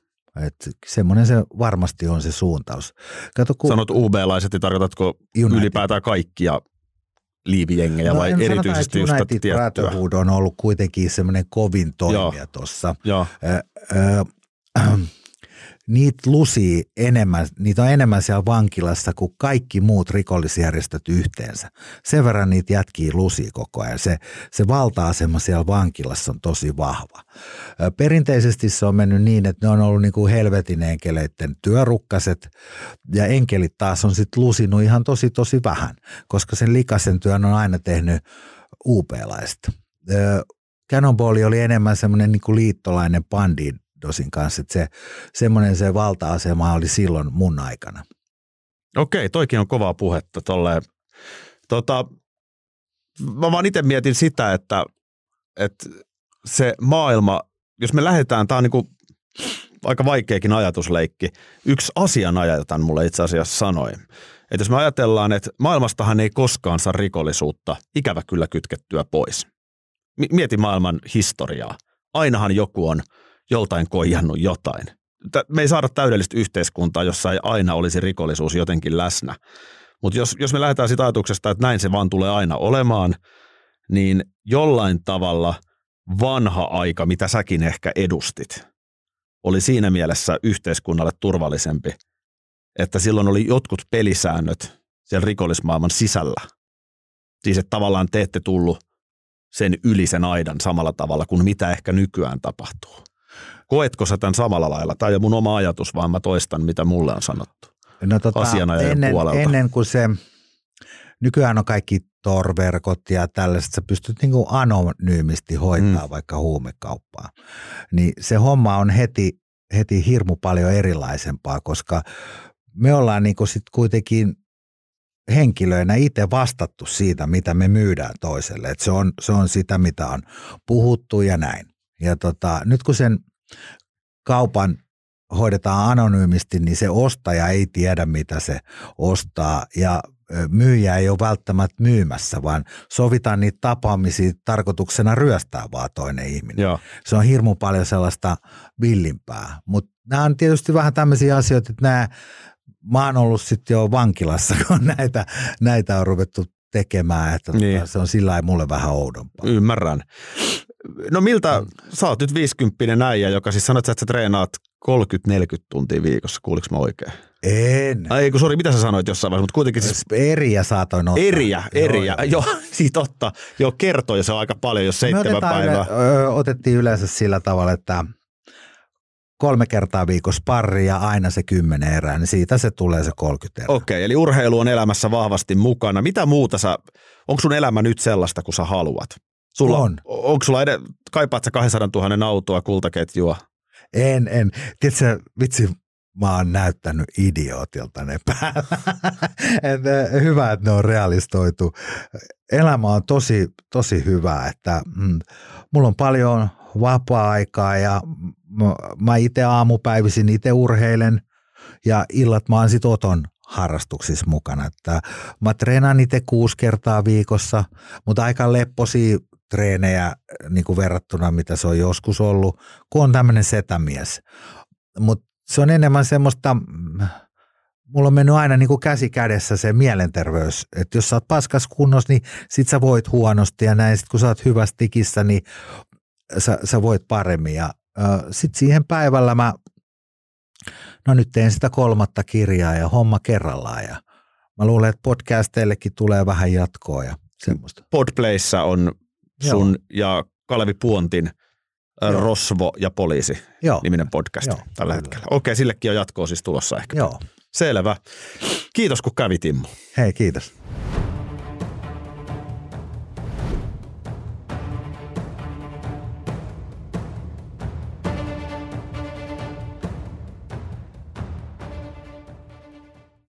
Et semmoinen se varmasti on se suuntaus. Kato, kun... Sanot UB-laiset, niin tarkoitatko United. ylipäätään kaikkia liivijengejä no, vai erityisesti just United tiettyä? on ollut kuitenkin semmoinen kovin toimija tuossa niitä lusii enemmän, niitä on enemmän siellä vankilassa kuin kaikki muut rikollisjärjestöt yhteensä. Sen verran niitä jätkii lusii koko ajan. Se, se valta-asema siellä vankilassa on tosi vahva. Perinteisesti se on mennyt niin, että ne on ollut niin kuin helvetin enkeleiden työrukkaset ja enkelit taas on sitten lusinut ihan tosi tosi vähän, koska sen likaisen työn on aina tehnyt UP-laiset. Cannonball oli enemmän semmoinen niin liittolainen bandi Dosin kanssa. Että se, semmoinen se valta-asema oli silloin mun aikana. Okei, toikin on kovaa puhetta tolleen. Tota, mä vaan itse mietin sitä, että, että se maailma, jos me lähdetään, tämä on niin kuin aika vaikeakin ajatusleikki. Yksi asianajajan mulle itse asiassa sanoi, että jos me ajatellaan, että maailmastahan ei koskaan saa rikollisuutta ikävä kyllä kytkettyä pois. Mieti maailman historiaa. Ainahan joku on – joltain koijannut jotain. Me ei saada täydellistä yhteiskuntaa, jossa ei aina olisi rikollisuus jotenkin läsnä. Mutta jos, jos me lähdetään siitä ajatuksesta, että näin se vaan tulee aina olemaan, niin jollain tavalla vanha aika, mitä säkin ehkä edustit, oli siinä mielessä yhteiskunnalle turvallisempi, että silloin oli jotkut pelisäännöt siellä rikollismaailman sisällä. Siis että tavallaan te ette tullut sen yli sen aidan samalla tavalla kuin mitä ehkä nykyään tapahtuu. Koetko sä tämän samalla lailla? Tämä ei ole mun oma ajatus, vaan mä toistan, mitä mulle on sanottu no, tota, ennen, puolelta. Ennen kuin se, nykyään on kaikki torverkot ja tällaiset, sä pystyt niin kuin anonyymisti hoitaa mm. vaikka huumekauppaa. Niin se homma on heti, heti hirmu paljon erilaisempaa, koska me ollaan niin kuin sit kuitenkin henkilöinä itse vastattu siitä, mitä me myydään toiselle. Et se, on, se on sitä, mitä on puhuttu ja näin. Ja tota, nyt kun sen kaupan hoidetaan anonyymisti, niin se ostaja ei tiedä, mitä se ostaa ja myyjä ei ole välttämättä myymässä, vaan sovitaan niitä tapaamisia tarkoituksena ryöstää vaan toinen ihminen. Joo. Se on hirmu paljon sellaista villimpää, mutta nämä on tietysti vähän tämmöisiä asioita, että nämä, mä oon ollut sitten jo vankilassa, kun näitä, näitä on ruvettu tekemään, että tota, niin. se on sillä mulle vähän oudompaa. Ymmärrän. No miltä, sä oot nyt 50 äijä, joka siis sanot, että sä treenaat 30-40 tuntia viikossa, kuuliko mä oikein? En. Ai kun sori, mitä sä sanoit jossain vaiheessa, mutta kuitenkin siis... Eriä saatoin ottaa. Eriä, eriä. Joo, joo siitä totta. Joo, kertoi se on aika paljon, jos seitsemän päivää. Yle, otettiin yleensä sillä tavalla, että kolme kertaa viikossa pari ja aina se kymmenen erää, niin siitä se tulee se 30 erää. Okei, eli urheilu on elämässä vahvasti mukana. Mitä muuta sä, onko sun elämä nyt sellaista, kun sä haluat? Sulla, On. Onko sulla ed- kaipaat sä 200 000 autoa, kultaketjua? En, en. Tiedätkö, vitsi, mä oon näyttänyt idiootilta ne päällä. Et, eh, hyvä, että ne on realistoitu. Elämä on tosi, tosi hyvä, että mm, mulla on paljon vapaa-aikaa ja mä, mä itse aamupäivisin itse urheilen ja illat mä oon sit Oton harrastuksissa mukana. Että mä treenaan itse kuusi kertaa viikossa, mutta aika lepposia treenejä niin kuin verrattuna, mitä se on joskus ollut, kun on tämmöinen setämies. Mutta se on enemmän semmoista, mm, mulla on mennyt aina niin kuin käsi kädessä se mielenterveys, että jos sä oot paskas kunnossa, niin sit sä voit huonosti ja näin, sit kun sä oot hyvässä tikissä, niin sä, sä voit paremmin ja sitten siihen päivällä mä, no nyt teen sitä kolmatta kirjaa ja homma kerrallaan ja mä luulen, että podcasteillekin tulee vähän jatkoa ja semmoista. Podplayssa on sun Joo. ja Kalevi Puontin ä, Joo. Rosvo ja poliisi Joo, niminen podcast Joo, tällä hetkellä. Okei, sillekin on jatkoa siis tulossa ehkä. joo. Selvä. Kiitos kun kävit Immo. Hei, kiitos.